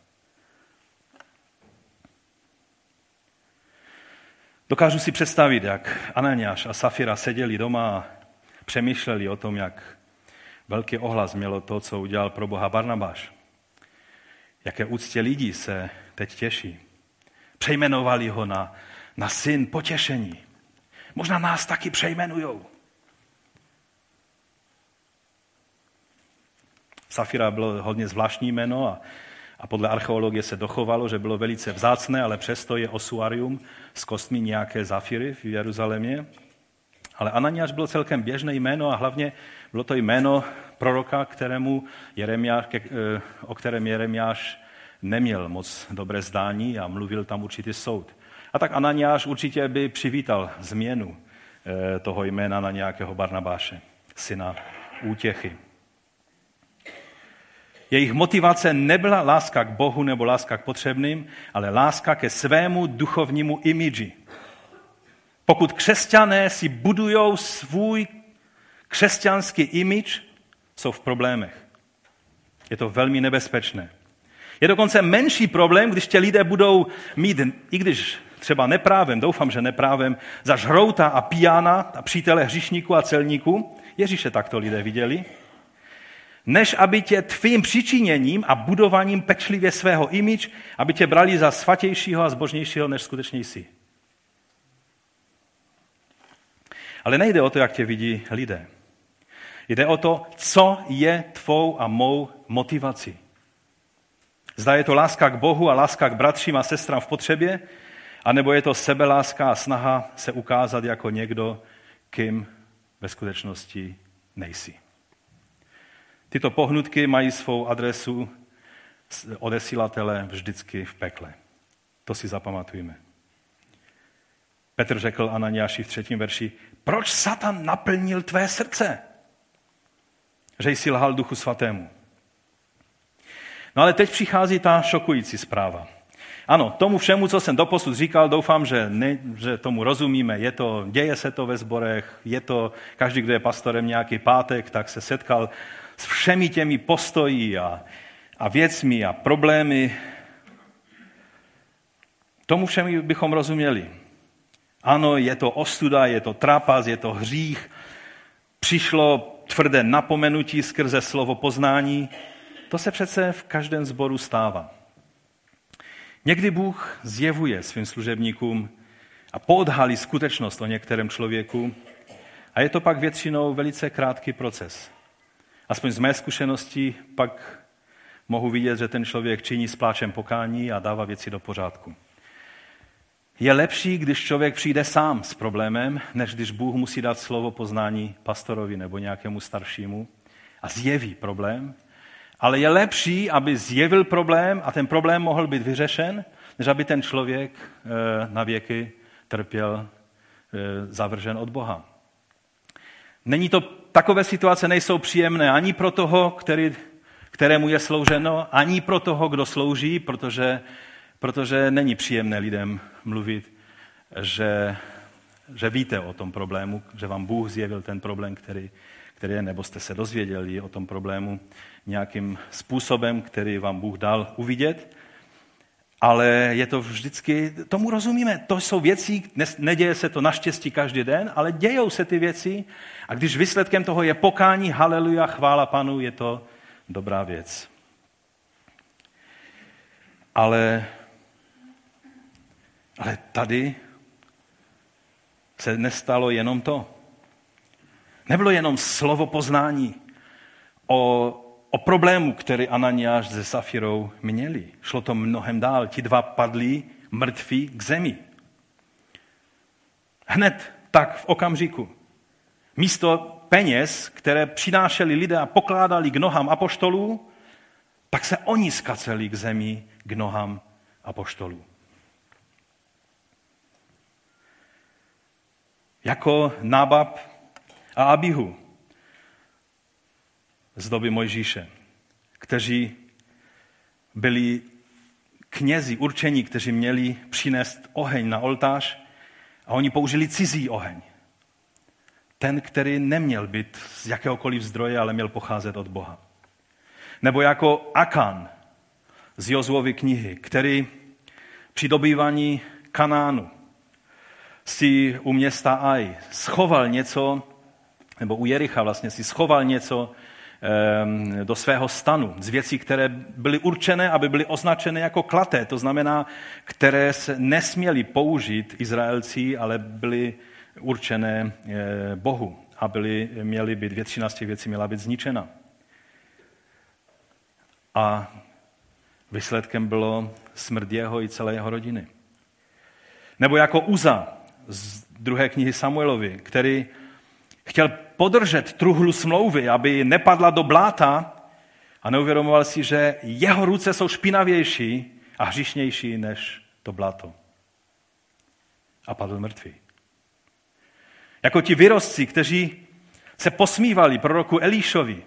Dokážu si představit, jak Ananiáš a Safira seděli doma a přemýšleli o tom, jak velký ohlas mělo to, co udělal pro Boha Barnabáš. Jaké úctě lidí se teď těší. Přejmenovali ho na, na syn potěšení. Možná nás taky přejmenujou. Safira bylo hodně zvláštní jméno a, a podle archeologie se dochovalo, že bylo velice vzácné, ale přesto je osuarium s kostmi nějaké zafiry v Jeruzalémě. Ale Ananiáš byl celkem běžné jméno a hlavně bylo to jméno proroka, kterému Jeremiáš, eh, o kterém Jeremiáš neměl moc dobré zdání a mluvil tam určitý soud. A tak Ananiáš určitě by přivítal změnu eh, toho jména na nějakého Barnabáše, syna útěchy. Jejich motivace nebyla láska k Bohu nebo láska k potřebným, ale láska ke svému duchovnímu imidži. Pokud křesťané si budují svůj křesťanský image, jsou v problémech. Je to velmi nebezpečné. Je dokonce menší problém, když tě lidé budou mít, i když třeba neprávem, doufám, že neprávem, za žrouta a pijana a přítele hřišníků a celníků. Ježíše takto lidé viděli než aby tě tvým přičiněním a budováním pečlivě svého imič, aby tě brali za svatějšího a zbožnějšího, než skutečně jsi. Ale nejde o to, jak tě vidí lidé. Jde o to, co je tvou a mou motivací. Zda je to láska k Bohu a láska k bratřím a sestrám v potřebě, anebo je to sebeláska a snaha se ukázat jako někdo, kým ve skutečnosti nejsi. Tyto pohnutky mají svou adresu odesílatele vždycky v pekle. To si zapamatujeme. Petr řekl Ananiáši v třetím verši, proč Satan naplnil tvé srdce? Že jsi lhal duchu svatému. No ale teď přichází ta šokující zpráva. Ano, tomu všemu, co jsem doposud říkal, doufám, že, ne, že tomu rozumíme. Je to, děje se to ve zborech, je to, každý, kdo je pastorem nějaký pátek, tak se setkal s všemi těmi postoji a, a věcmi a problémy. Tomu všemi bychom rozuměli. Ano, je to ostuda, je to trapas, je to hřích. Přišlo tvrdé napomenutí skrze slovo poznání. To se přece v každém zboru stává. Někdy Bůh zjevuje svým služebníkům a podhalí skutečnost o některém člověku a je to pak většinou velice krátký proces. Aspoň z mé zkušenosti pak mohu vidět, že ten člověk činí s pláčem pokání a dává věci do pořádku. Je lepší, když člověk přijde sám s problémem, než když Bůh musí dát slovo poznání pastorovi nebo nějakému staršímu a zjeví problém. Ale je lepší, aby zjevil problém a ten problém mohl být vyřešen, než aby ten člověk eh, na věky trpěl eh, zavržen od Boha. Není to, takové situace nejsou příjemné ani pro toho, který, kterému je slouženo, ani pro toho, kdo slouží, protože, protože není příjemné lidem mluvit, že, že víte o tom problému, že vám Bůh zjevil ten problém, který, který je, nebo jste se dozvěděli o tom problému nějakým způsobem, který vám Bůh dal uvidět ale je to vždycky, tomu rozumíme, to jsou věci, neděje se to naštěstí každý den, ale dějou se ty věci a když výsledkem toho je pokání, haleluja, chvála panu, je to dobrá věc. Ale, ale tady se nestalo jenom to. Nebylo jenom slovo poznání o o problému, který Ananiáš se Safirou měli. Šlo to mnohem dál. Ti dva padli mrtví k zemi. Hned tak v okamžiku. Místo peněz, které přinášeli lidé a pokládali k nohám apoštolů, tak se oni skaceli k zemi k nohám apoštolů. Jako nábab a Abihu z doby Mojžíše, kteří byli knězi určení, kteří měli přinést oheň na oltář a oni použili cizí oheň. Ten, který neměl být z jakéhokoliv zdroje, ale měl pocházet od Boha. Nebo jako Akan z Jozuovy knihy, který při dobývání Kanánu si u města Aj schoval něco, nebo u Jericha vlastně si schoval něco do svého stanu z věcí, které byly určené, aby byly označené jako klaté, to znamená, které se nesměly použít Izraelci, ale byly určené eh, Bohu a byly, měly být, většina z těch věcí měla být zničena. A výsledkem bylo smrt jeho i celé jeho rodiny. Nebo jako Uza z druhé knihy Samuelovi, který chtěl podržet truhlu smlouvy, aby nepadla do bláta a neuvědomoval si, že jeho ruce jsou špinavější a hřišnější než to bláto. A padl mrtvý. Jako ti vyrostci, kteří se posmívali proroku Elíšovi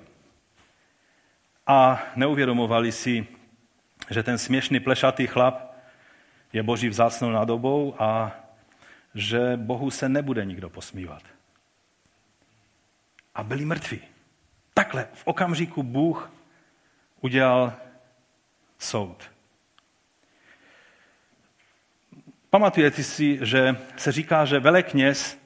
a neuvědomovali si, že ten směšný plešatý chlap je boží vzácnou nadobou a že Bohu se nebude nikdo posmívat a byli mrtví. Takhle v okamžiku Bůh udělal soud. Pamatujete si, že se říká, že velekněz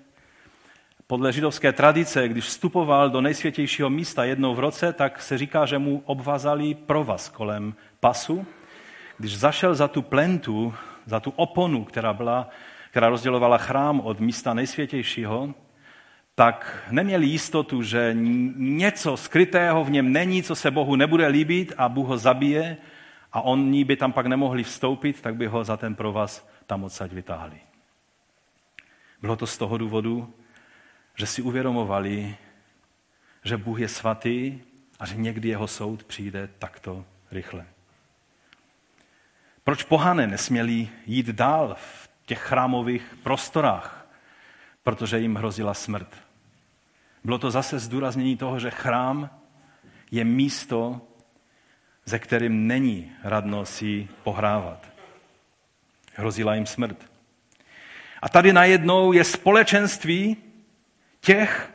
podle židovské tradice, když vstupoval do nejsvětějšího místa jednou v roce, tak se říká, že mu obvazali provaz kolem pasu. Když zašel za tu plentu, za tu oponu, která, byla, která rozdělovala chrám od místa nejsvětějšího, tak neměli jistotu, že něco skrytého v něm není, co se Bohu nebude líbit a Bůh ho zabije a oni by tam pak nemohli vstoupit, tak by ho za ten provaz tam odsaď vytáhli. Bylo to z toho důvodu, že si uvědomovali, že Bůh je svatý a že někdy jeho soud přijde takto rychle. Proč pohané nesměli jít dál v těch chrámových prostorách? protože jim hrozila smrt. Bylo to zase zdůraznění toho, že chrám je místo, ze kterým není radno si pohrávat. Hrozila jim smrt. A tady najednou je společenství těch,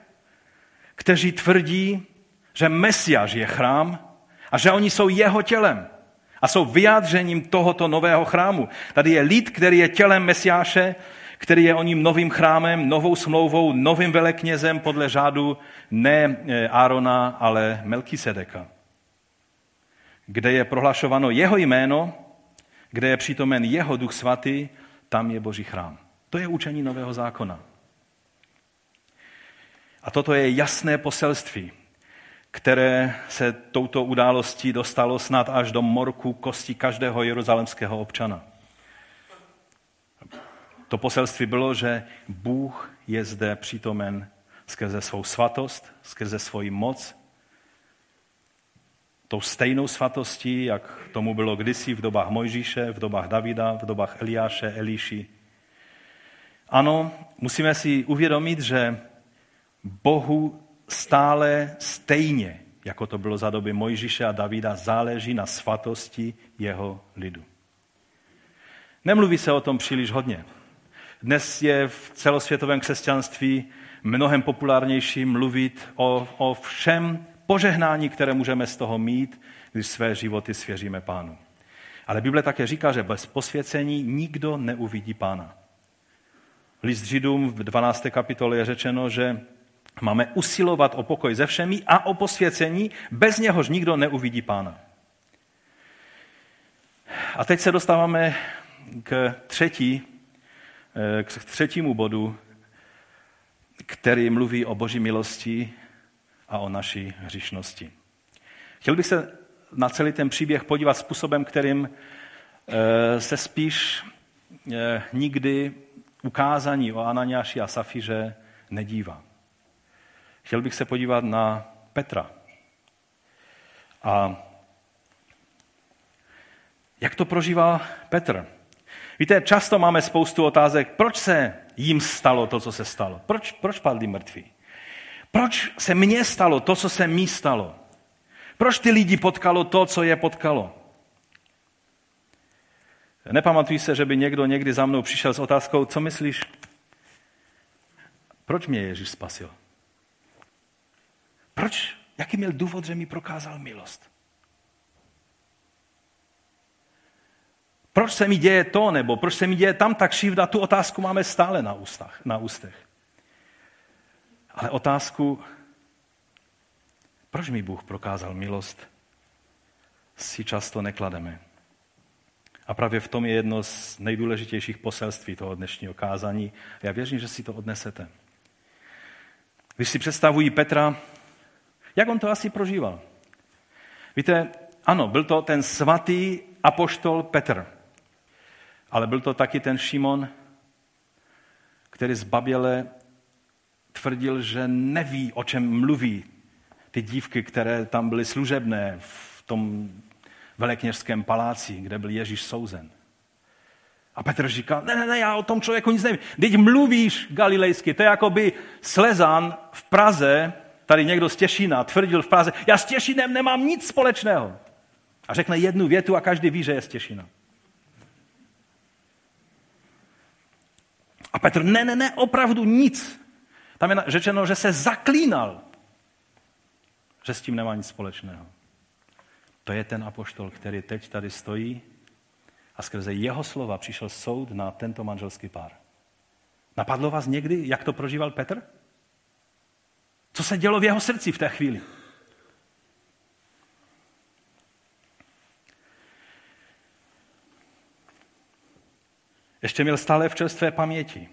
kteří tvrdí, že Mesiáš je chrám a že oni jsou jeho tělem a jsou vyjádřením tohoto nového chrámu. Tady je lid, který je tělem Mesiáše který je o ním novým chrámem, novou smlouvou, novým veleknězem podle řádu ne Árona, ale Melkisedeka. Kde je prohlašováno jeho jméno, kde je přítomen jeho duch svatý, tam je boží chrám. To je učení nového zákona. A toto je jasné poselství, které se touto událostí dostalo snad až do morku kosti každého jeruzalemského občana. To poselství bylo, že Bůh je zde přítomen skrze svou svatost, skrze svoji moc, tou stejnou svatostí, jak tomu bylo kdysi v dobách Mojžíše, v dobách Davida, v dobách Eliáše, Elíši. Ano, musíme si uvědomit, že Bohu stále stejně, jako to bylo za doby Mojžíše a Davida, záleží na svatosti jeho lidu. Nemluví se o tom příliš hodně. Dnes je v celosvětovém křesťanství mnohem populárnější mluvit o, o všem požehnání, které můžeme z toho mít, když své životy svěříme pánu. Ale Bible také říká, že bez posvěcení nikdo neuvidí pána. List Židům v 12. kapitole je řečeno, že máme usilovat o pokoj ze všemi a o posvěcení, bez něhož nikdo neuvidí pána. A teď se dostáváme k třetí k třetímu bodu, který mluví o boží milosti a o naší hřišnosti. Chtěl bych se na celý ten příběh podívat způsobem, kterým eh, se spíš eh, nikdy ukázání o Ananiáši a Safíře nedívá. Chtěl bych se podívat na Petra. A jak to prožívá Petr? Víte, často máme spoustu otázek, proč se jim stalo to, co se stalo? Proč, proč padli mrtví? Proč se mně stalo to, co se mi stalo? Proč ty lidi potkalo to, co je potkalo? Nepamatuji se, že by někdo někdy za mnou přišel s otázkou, co myslíš, proč mě Ježíš spasil? Proč? Jaký měl důvod, že mi prokázal milost? Proč se mi děje to, nebo proč se mi děje tam tak křivda, tu otázku máme stále na, ústach, na ústech. Ale otázku, proč mi Bůh prokázal milost, si často neklademe. A právě v tom je jedno z nejdůležitějších poselství toho dnešního kázání. Já věřím, že si to odnesete. Když si představují Petra, jak on to asi prožíval? Víte, ano, byl to ten svatý apoštol Petr, ale byl to taky ten Šimon, který zbaběle tvrdil, že neví, o čem mluví ty dívky, které tam byly služebné v tom velekněžském paláci, kde byl Ježíš souzen. A Petr říká, ne, ne, ne, já o tom člověku nic nevím. Teď mluvíš galilejsky, to je jako by Slezan v Praze, tady někdo z Těšína tvrdil v Praze, já s Těšínem nemám nic společného. A řekne jednu větu a každý ví, že je z Těšína. A Petr, ne, ne, ne, opravdu nic. Tam je řečeno, že se zaklínal, že s tím nemá nic společného. To je ten apoštol, který teď tady stojí a skrze jeho slova přišel soud na tento manželský pár. Napadlo vás někdy, jak to prožíval Petr? Co se dělo v jeho srdci v té chvíli? Ještě měl stále v čerstvé paměti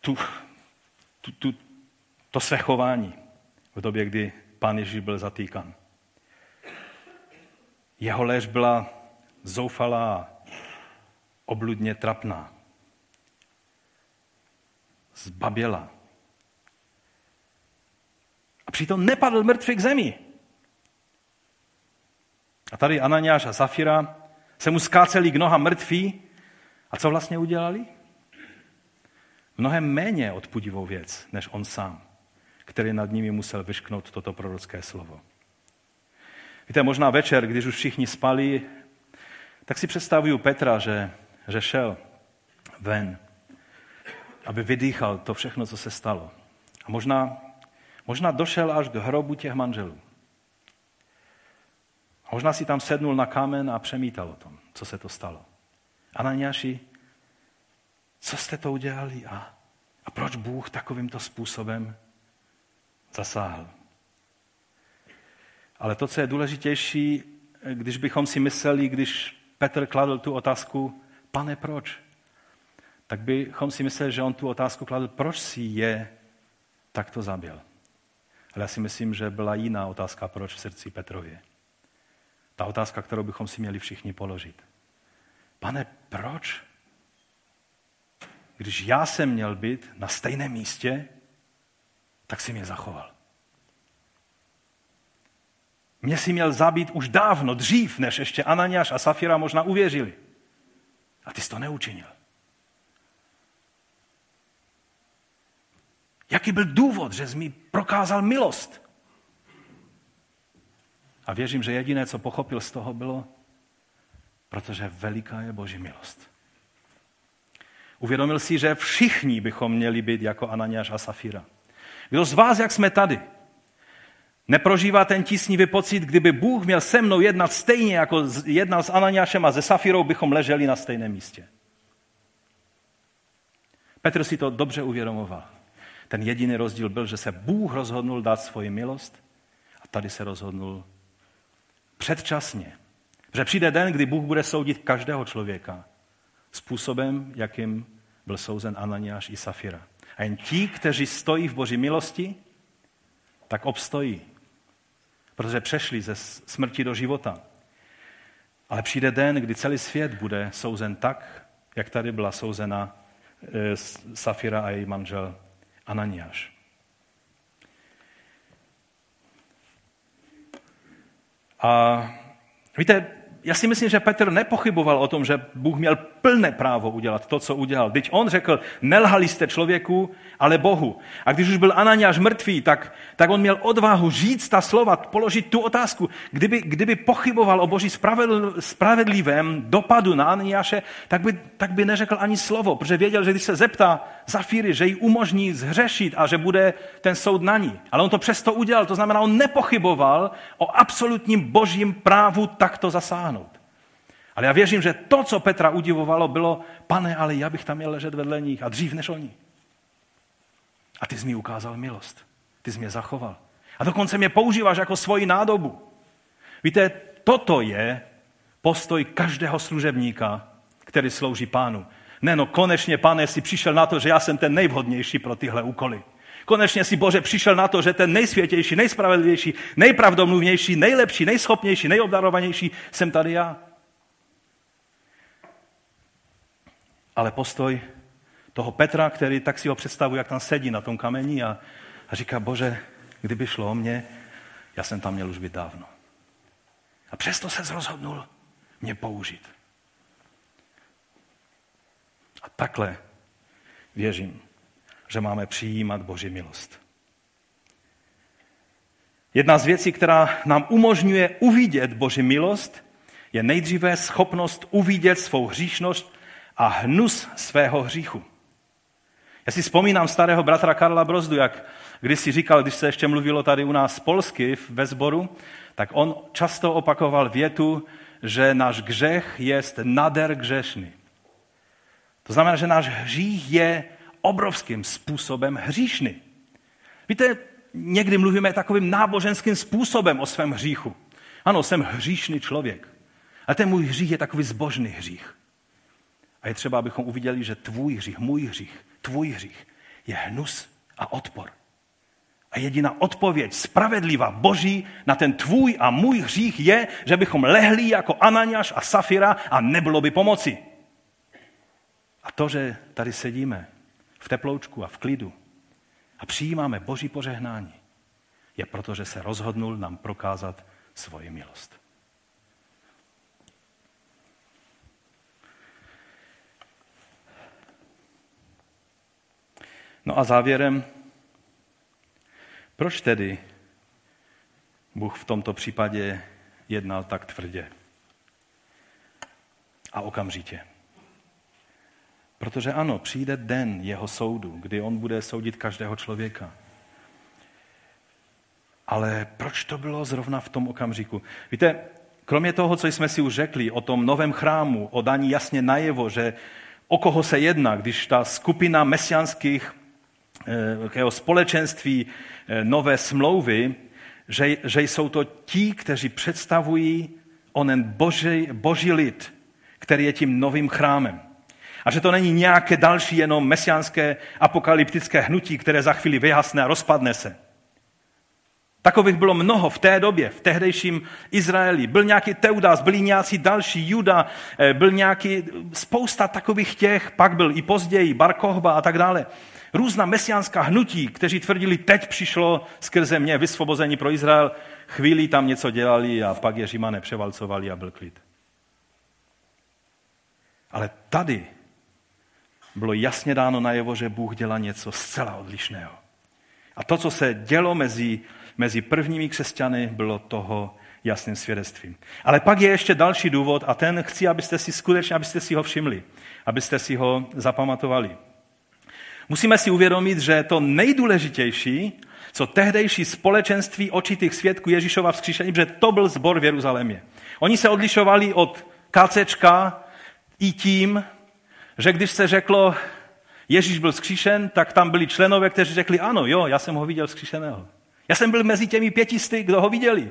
tu, tu, tu, to své chování v době, kdy pán Ježíš byl zatýkan. Jeho lež byla zoufalá, obludně trapná. Zbaběla. A přitom nepadl mrtvý k zemi. A tady Ananiáš a Safira se mu skáceli k nohám mrtví. A co vlastně udělali? Mnohem méně odpudivou věc, než on sám, který nad nimi musel vyšknout toto prorocké slovo. Víte, možná večer, když už všichni spali, tak si představuju Petra, že, že šel ven, aby vydýchal to všechno, co se stalo. A možná, možná došel až k hrobu těch manželů. A možná si tam sednul na kámen a přemítal o tom, co se to stalo. Ananiáši, co jste to udělali a, a proč Bůh takovýmto způsobem zasáhl? Ale to, co je důležitější, když bychom si mysleli, když Petr kladl tu otázku, pane, proč? Tak bychom si mysleli, že on tu otázku kladl, proč si je takto zabil. Ale já si myslím, že byla jiná otázka, proč v srdci Petrově. Ta otázka, kterou bychom si měli všichni položit. Pane, proč? Když já jsem měl být na stejném místě, tak si mě zachoval. Mě si měl zabít už dávno, dřív, než ještě Ananiáš a Safira možná uvěřili. A ty jsi to neučinil. Jaký byl důvod, že jsi mi prokázal milost? A věřím, že jediné, co pochopil z toho, bylo, protože veliká je Boží milost. Uvědomil si, že všichni bychom měli být jako Ananiáš a Safira. Kdo z vás, jak jsme tady, Neprožívá ten tísnivý pocit, kdyby Bůh měl se mnou jednat stejně, jako jednal s Ananiášem a se Safirou, bychom leželi na stejném místě. Petr si to dobře uvědomoval. Ten jediný rozdíl byl, že se Bůh rozhodnul dát svoji milost a tady se rozhodnul předčasně. Že přijde den, kdy Bůh bude soudit každého člověka způsobem, jakým byl souzen Ananiáš i Safira. A jen ti, kteří stojí v Boží milosti, tak obstojí protože přešli ze smrti do života. Ale přijde den, kdy celý svět bude souzen tak, jak tady byla souzena e, Safira a její manžel Ananiáš. A víte, já si myslím, že Petr nepochyboval o tom, že Bůh měl plné právo udělat to, co udělal. Teď on řekl, nelhali jste člověku, ale Bohu. A když už byl Ananiáš mrtvý, tak, tak on měl odvahu říct ta slova, položit tu otázku. Kdyby, kdyby pochyboval o boží spravedlivém dopadu na Ananiáše, tak by, tak by neřekl ani slovo, protože věděl, že když se zeptá Zafíry, že jí umožní zhřešit a že bude ten soud na ní. Ale on to přesto udělal, to znamená, on nepochyboval o absolutním božím právu takto zasáhnout. Ale já věřím, že to, co Petra udivovalo, bylo, pane, ale já bych tam měl ležet vedle nich a dřív než oni. A ty jsi mi ukázal milost. Ty jsi mě zachoval. A dokonce mě používáš jako svoji nádobu. Víte, toto je postoj každého služebníka, který slouží pánu. Ne, no konečně, pane, si přišel na to, že já jsem ten nejvhodnější pro tyhle úkoly. Konečně si Bože přišel na to, že ten nejsvětější, nejspravedlivější, nejpravdomluvnější, nejlepší, nejschopnější, nejobdarovanější jsem tady já. Ale postoj toho Petra, který tak si ho představuje, jak tam sedí na tom kameni a, a říká, bože, kdyby šlo o mě, já jsem tam měl už být dávno. A přesto se rozhodnul mě použít. A takhle věřím, že máme přijímat Boží milost. Jedna z věcí, která nám umožňuje uvidět Boží milost, je nejdříve schopnost uvidět svou hříšnost a hnus svého hříchu. Já si vzpomínám starého bratra Karla Brozdu, jak když si říkal, když se ještě mluvilo tady u nás polsky ve sboru, tak on často opakoval větu, že náš gřech je nader gřešný. To znamená, že náš hřích je obrovským způsobem hříšný. Víte, někdy mluvíme takovým náboženským způsobem o svém hříchu. Ano, jsem hříšný člověk. Ale ten můj hřích je takový zbožný hřích. A je třeba, abychom uviděli, že tvůj hřích, můj hřích, tvůj hřích je hnus a odpor. A jediná odpověď, spravedlivá Boží na ten tvůj a můj hřích je, že bychom lehli jako Ananiáš a Safira a nebylo by pomoci. A to, že tady sedíme v teploučku a v klidu a přijímáme Boží požehnání, je proto, že se rozhodnul nám prokázat svoji milost. No a závěrem, proč tedy Bůh v tomto případě jednal tak tvrdě a okamžitě? Protože ano, přijde den jeho soudu, kdy on bude soudit každého člověka. Ale proč to bylo zrovna v tom okamžiku? Víte, kromě toho, co jsme si už řekli o tom novém chrámu, o daní jasně najevo, že o koho se jedná, když ta skupina mesianských eh, společenství eh, nové smlouvy, že, že jsou to ti, kteří představují onen boží, boží lid, který je tím novým chrámem. A že to není nějaké další jenom mesiánské apokalyptické hnutí, které za chvíli vyhasne a rozpadne se. Takových bylo mnoho v té době, v tehdejším Izraeli. Byl nějaký Teudas, byli nějací další, Juda, eh, byl nějaký, spousta takových těch, pak byl i později, Barkohba a tak dále. Různá mesiánská hnutí, kteří tvrdili, teď přišlo skrze mě vysvobození pro Izrael, chvíli tam něco dělali a pak je Římané převalcovali a byl klid. Ale tady bylo jasně dáno najevo, že Bůh dělá něco zcela odlišného. A to, co se dělo mezi, mezi prvními křesťany, bylo toho jasným svědectvím. Ale pak je ještě další důvod a ten chci, abyste si skutečně, abyste si ho všimli, abyste si ho zapamatovali. Musíme si uvědomit, že to nejdůležitější, co tehdejší společenství očitých svědků Ježíšova vzkříšení, že to byl zbor v Jeruzalémě. Oni se odlišovali od kacečka i tím, že když se řeklo, Ježíš byl zkříšen, tak tam byli členové, kteří řekli, ano, jo, já jsem ho viděl zkříšeného. Já jsem byl mezi těmi pětisty, kdo ho viděli.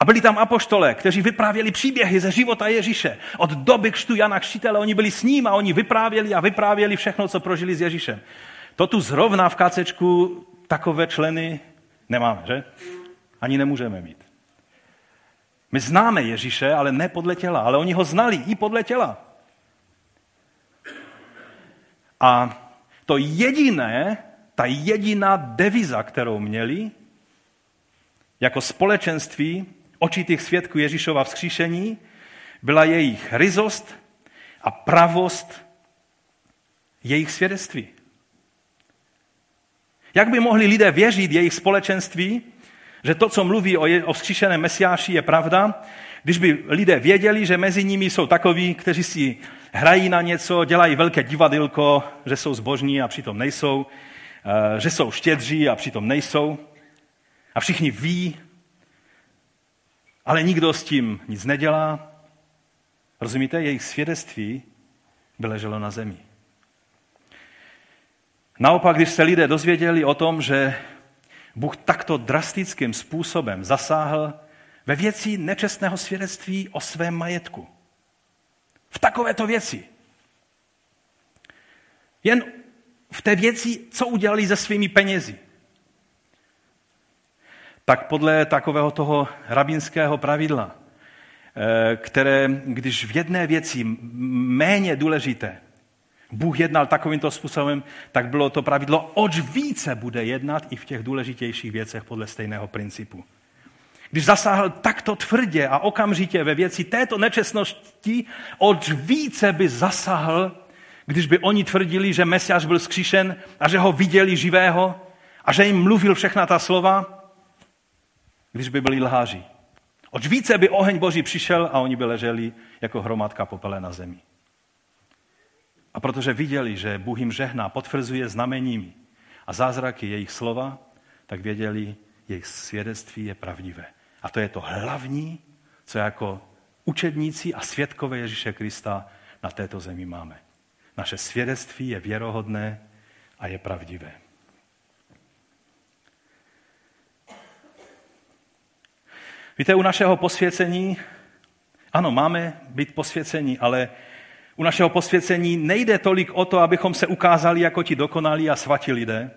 A byli tam apoštole, kteří vyprávěli příběhy ze života Ježíše. Od doby křtu Jana Křtitele oni byli s ním a oni vyprávěli a vyprávěli všechno, co prožili s Ježíšem. To tu zrovna v kácečku takové členy nemáme, že? Ani nemůžeme mít. My známe Ježíše, ale ne podle těla, ale oni ho znali i podle těla. A to jediné, ta jediná deviza, kterou měli jako společenství očitých svědků Ježíšova vzkříšení byla jejich ryzost a pravost jejich svědectví. Jak by mohli lidé věřit jejich společenství, že to, co mluví o, je, o vzkříšeném mesiáši, je pravda, když by lidé věděli, že mezi nimi jsou takoví, kteří si hrají na něco, dělají velké divadilko, že jsou zbožní a přitom nejsou, eh, že jsou štědří a přitom nejsou. A všichni ví, ale nikdo s tím nic nedělá. Rozumíte? Jejich svědectví by leželo na zemi. Naopak, když se lidé dozvěděli o tom, že Bůh takto drastickým způsobem zasáhl ve věci nečestného svědectví o svém majetku. V takovéto věci. Jen v té věci, co udělali se svými penězi. Tak podle takového toho rabinského pravidla, eh, které, když v jedné věci méně důležité, Bůh jednal takovýmto způsobem, tak bylo to pravidlo, oč více bude jednat i v těch důležitějších věcech podle stejného principu. Když zasáhl takto tvrdě a okamžitě ve věci této nečestnosti, oč více by zasáhl, když by oni tvrdili, že Mesiáš byl skříšen a že ho viděli živého a že jim mluvil všechna ta slova, když by byli lháři. Oč více by oheň Boží přišel a oni by leželi jako hromadka popele na zemi. A protože viděli, že Bůh jim žehná, potvrzuje znameními a zázraky jejich slova, tak věděli, jejich svědectví je pravdivé. A to je to hlavní, co jako učedníci a svědkové Ježíše Krista na této zemi máme. Naše svědectví je věrohodné a je pravdivé. Víte, u našeho posvěcení, ano, máme být posvěcení, ale u našeho posvěcení nejde tolik o to, abychom se ukázali jako ti dokonalí a svatí lidé,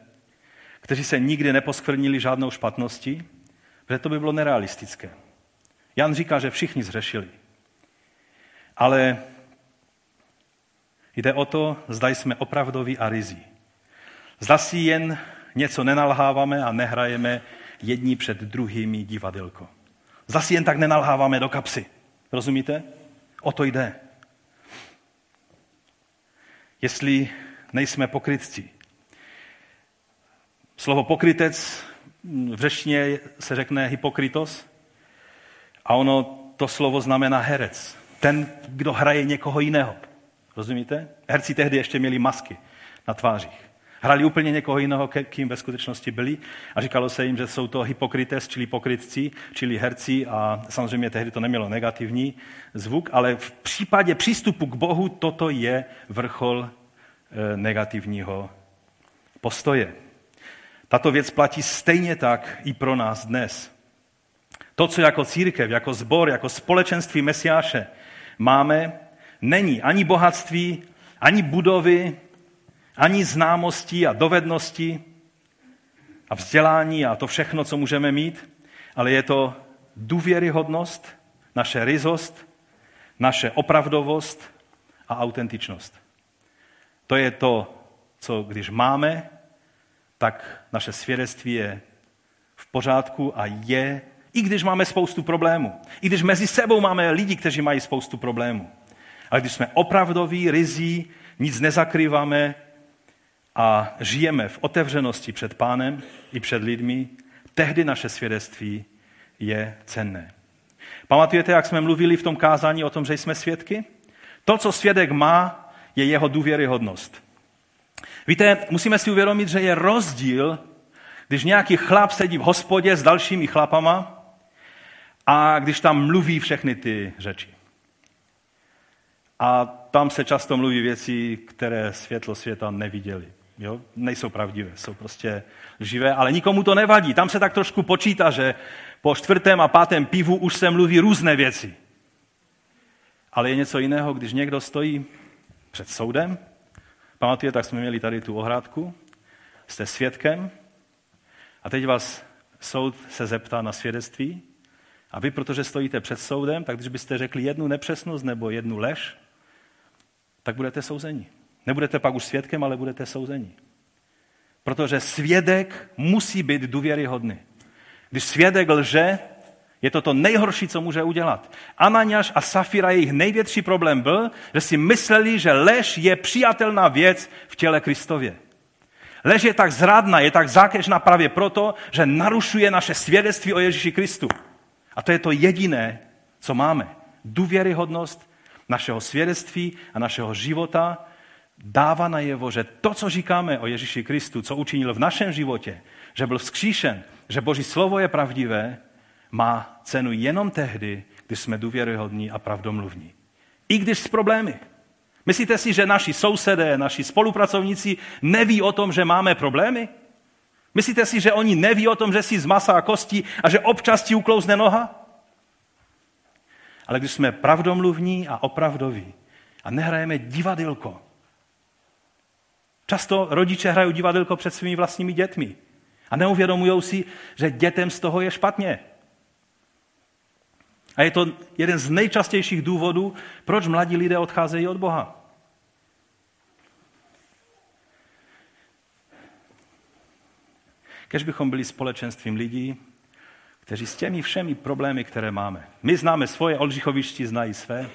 kteří se nikdy neposkvrnili žádnou špatností, protože to by bylo nerealistické. Jan říká, že všichni zřešili. Ale jde o to, zda jsme opravdoví a rizí. Zda si jen něco nenalháváme a nehrajeme jedni před druhými divadilko. Zda si jen tak nenalháváme do kapsy. Rozumíte? O to jde. Jestli nejsme pokrytci. Slovo pokrytec v řečtině se řekne hypokritos a ono to slovo znamená herec. Ten, kdo hraje někoho jiného. Rozumíte? Herci tehdy ještě měli masky na tvářích. Hrali úplně někoho jiného, kým ve skutečnosti byli a říkalo se jim, že jsou to hypokrites, čili pokrytci, čili herci a samozřejmě tehdy to nemělo negativní zvuk, ale v případě přístupu k Bohu toto je vrchol eh, negativního postoje. Tato věc platí stejně tak i pro nás dnes. To, co jako církev, jako sbor, jako společenství Mesiáše máme, není ani bohatství, ani budovy, ani známosti a dovednosti a vzdělání a to všechno, co můžeme mít, ale je to důvěryhodnost, naše ryzost, naše opravdovost a autentičnost. To je to, co když máme, tak naše svědectví je v pořádku a je, i když máme spoustu problémů. I když mezi sebou máme lidi, kteří mají spoustu problémů. Ale když jsme opravdoví, rizí, nic nezakrýváme a žijeme v otevřenosti před pánem i před lidmi, tehdy naše svědectví je cenné. Pamatujete, jak jsme mluvili v tom kázání o tom, že jsme svědky? To, co svědek má, je jeho důvěryhodnost. Víte, musíme si uvědomit, že je rozdíl, když nějaký chlap sedí v hospodě s dalšími chlapama a když tam mluví všechny ty řeči. A tam se často mluví věci, které světlo světa neviděli. Jo? Nejsou pravdivé, jsou prostě živé, ale nikomu to nevadí. Tam se tak trošku počítá, že po čtvrtém a pátém pivu už se mluví různé věci. Ale je něco jiného, když někdo stojí před soudem pamatuje, tak jsme měli tady tu ohrádku, jste svědkem a teď vás soud se zeptá na svědectví a vy, protože stojíte před soudem, tak když byste řekli jednu nepřesnost nebo jednu lež, tak budete souzeni. Nebudete pak už svědkem, ale budete souzeni. Protože svědek musí být důvěryhodný. Když svědek lže, Je to to nejhorší, co může udělat. Ananiáš a Safira, jejich největší problém byl, že si mysleli, že lež je přijatelná věc v těle Kristově. Lež je tak zradná, je tak zákeřná právě proto, že narušuje naše svědectví o Ježíši Kristu. A to je to jediné, co máme. Důvěryhodnost našeho svědectví a našeho života dává najevo, že to, co říkáme o Ježíši Kristu, co učinil v našem životě, že byl vzkříšen, že Boží slovo je pravdivé, má cenu jenom tehdy, když jsme důvěryhodní a pravdomluvní. I když s problémy. Myslíte si, že naši sousedé, naši spolupracovníci neví o tom, že máme problémy? Myslíte si, že oni neví o tom, že si z masa a kostí a že občas ti uklouzne noha? Ale když jsme pravdomluvní a opravdoví a nehrajeme divadilko, často rodiče hrají divadilko před svými vlastními dětmi a neuvědomují si, že dětem z toho je špatně. A je to jeden z nejčastějších důvodů, proč mladí lidé odcházejí od Boha. Kež bychom byli společenstvím lidí, kteří s těmi všemi problémy, které máme. My známe svoje, Oldřichovišti znají své,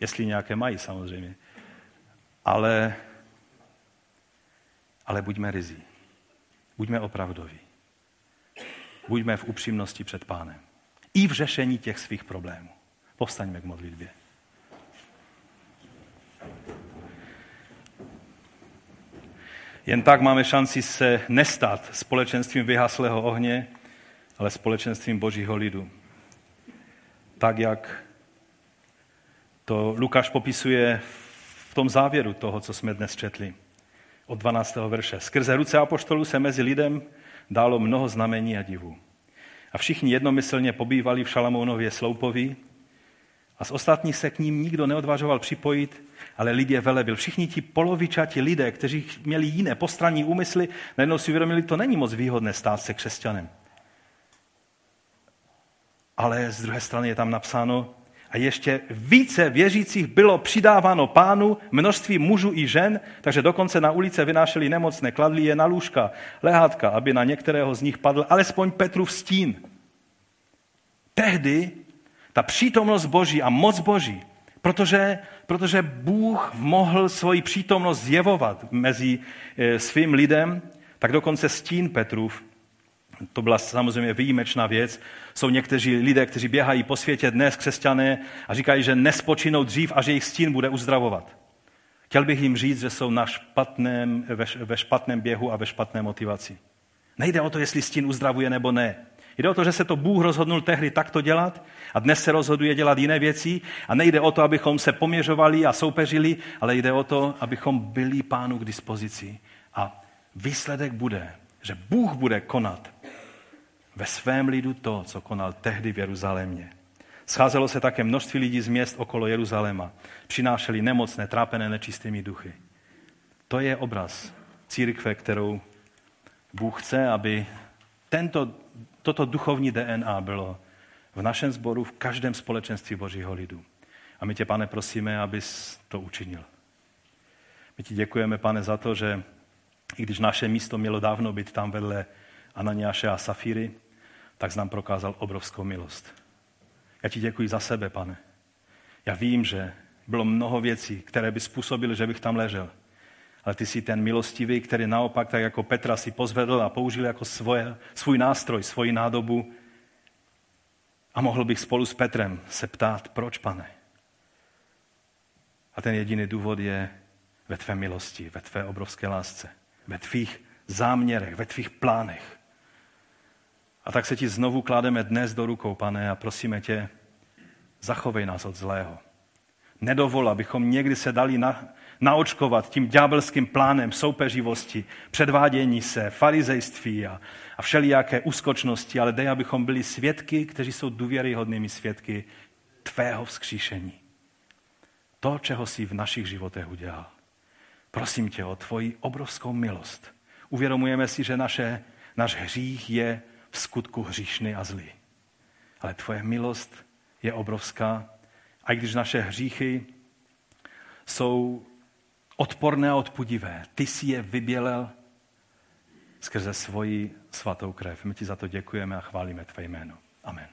jestli nějaké mají samozřejmě. Ale, ale buďme rizí. Buďme opravdoví. Buďme v upřímnosti před pánem i v řešení těch svých problémů. Povstaňme k modlitbě. Jen tak máme šanci se nestat společenstvím vyhaslého ohně, ale společenstvím božího lidu. Tak, jak to Lukáš popisuje v tom závěru toho, co jsme dnes četli. Od 12. verše. Skrze ruce apoštolů se mezi lidem dálo mnoho znamení a divů. A všichni jednomyslně pobývali v Šalamounově sloupoví a z ostatních se k ním nikdo neodvažoval připojit, ale lidé velebil. Všichni ti polovičatí lidé, kteří měli jiné postranní úmysly, najednou si uvědomili, to není moc výhodné stát se křesťanem. Ale z druhé strany je tam napsáno, a ještě více věřících bylo přidáváno pánu, množství mužů i žen, takže dokonce na ulice vynášeli nemocné, kladli je na lůžka, lehátka, aby na některého z nich padl alespoň Petrův stín. Tehdy ta přítomnost Boží a moc Boží, protože, protože Bůh mohl svoji přítomnost zjevovat mezi eh, svým lidem, tak dokonce stín Petrův to byla samozřejmě výjimečná věc. Jsou někteří lidé, kteří běhají po světě dnes, křesťané, a říkají, že nespočinou dřív a že jejich stín bude uzdravovat. Chtěl bych jim říct, že jsou na špatném, ve, ve špatném běhu a ve špatné motivaci. Nejde o to, jestli stín uzdravuje nebo ne. Jde o to, že se to Bůh rozhodnul tehdy takto dělat a dnes se rozhoduje dělat jiné věci a nejde o to, abychom se poměřovali a soupeřili, ale jde o to, abychom byli pánu k dispozici. A výsledek bude, že Bůh bude konat ve svém lidu to, co konal tehdy v Jeruzalémě. Scházelo se také množství lidí z měst okolo Jeruzaléma. Přinášeli nemocné, trápené nečistými duchy. To je obraz církve, kterou Bůh chce, aby tento, toto duchovní DNA bylo v našem sboru, v každém společenství Božího lidu. A my tě, pane, prosíme, abys to učinil. My ti děkujeme, pane, za to, že i když naše místo mělo dávno být tam vedle Ananiáše a Safíry, tak jsi nám prokázal obrovskou milost. Já ti děkuji za sebe, pane. Já vím, že bylo mnoho věcí, které by způsobily, že bych tam ležel. Ale ty jsi ten milostivý, který naopak, tak jako Petra, si pozvedl a použil jako svoje, svůj nástroj, svoji nádobu. A mohl bych spolu s Petrem se ptát, proč, pane? A ten jediný důvod je ve tvé milosti, ve tvé obrovské lásce, ve tvých záměrech, ve tvých plánech. A tak se ti znovu kládeme dnes do rukou, pane, a prosíme tě, zachovej nás od zlého. Nedovol, abychom někdy se dali na, naočkovat tím ďábelským plánem soupeřivosti, předvádění se, farizejství a, a všelijaké úskočnosti, ale dej, abychom byli svědky, kteří jsou důvěryhodnými svědky tvého vzkříšení. To, čeho jsi v našich životech udělal. Prosím tě o tvoji obrovskou milost. Uvědomujeme si, že naše, náš hřích je v skutku hříšný a zlý. Ale tvoje milost je obrovská. A i když naše hříchy jsou odporné a odpudivé, ty si je vybělel skrze svoji svatou krev. My ti za to děkujeme a chválíme tvé jméno. Amen.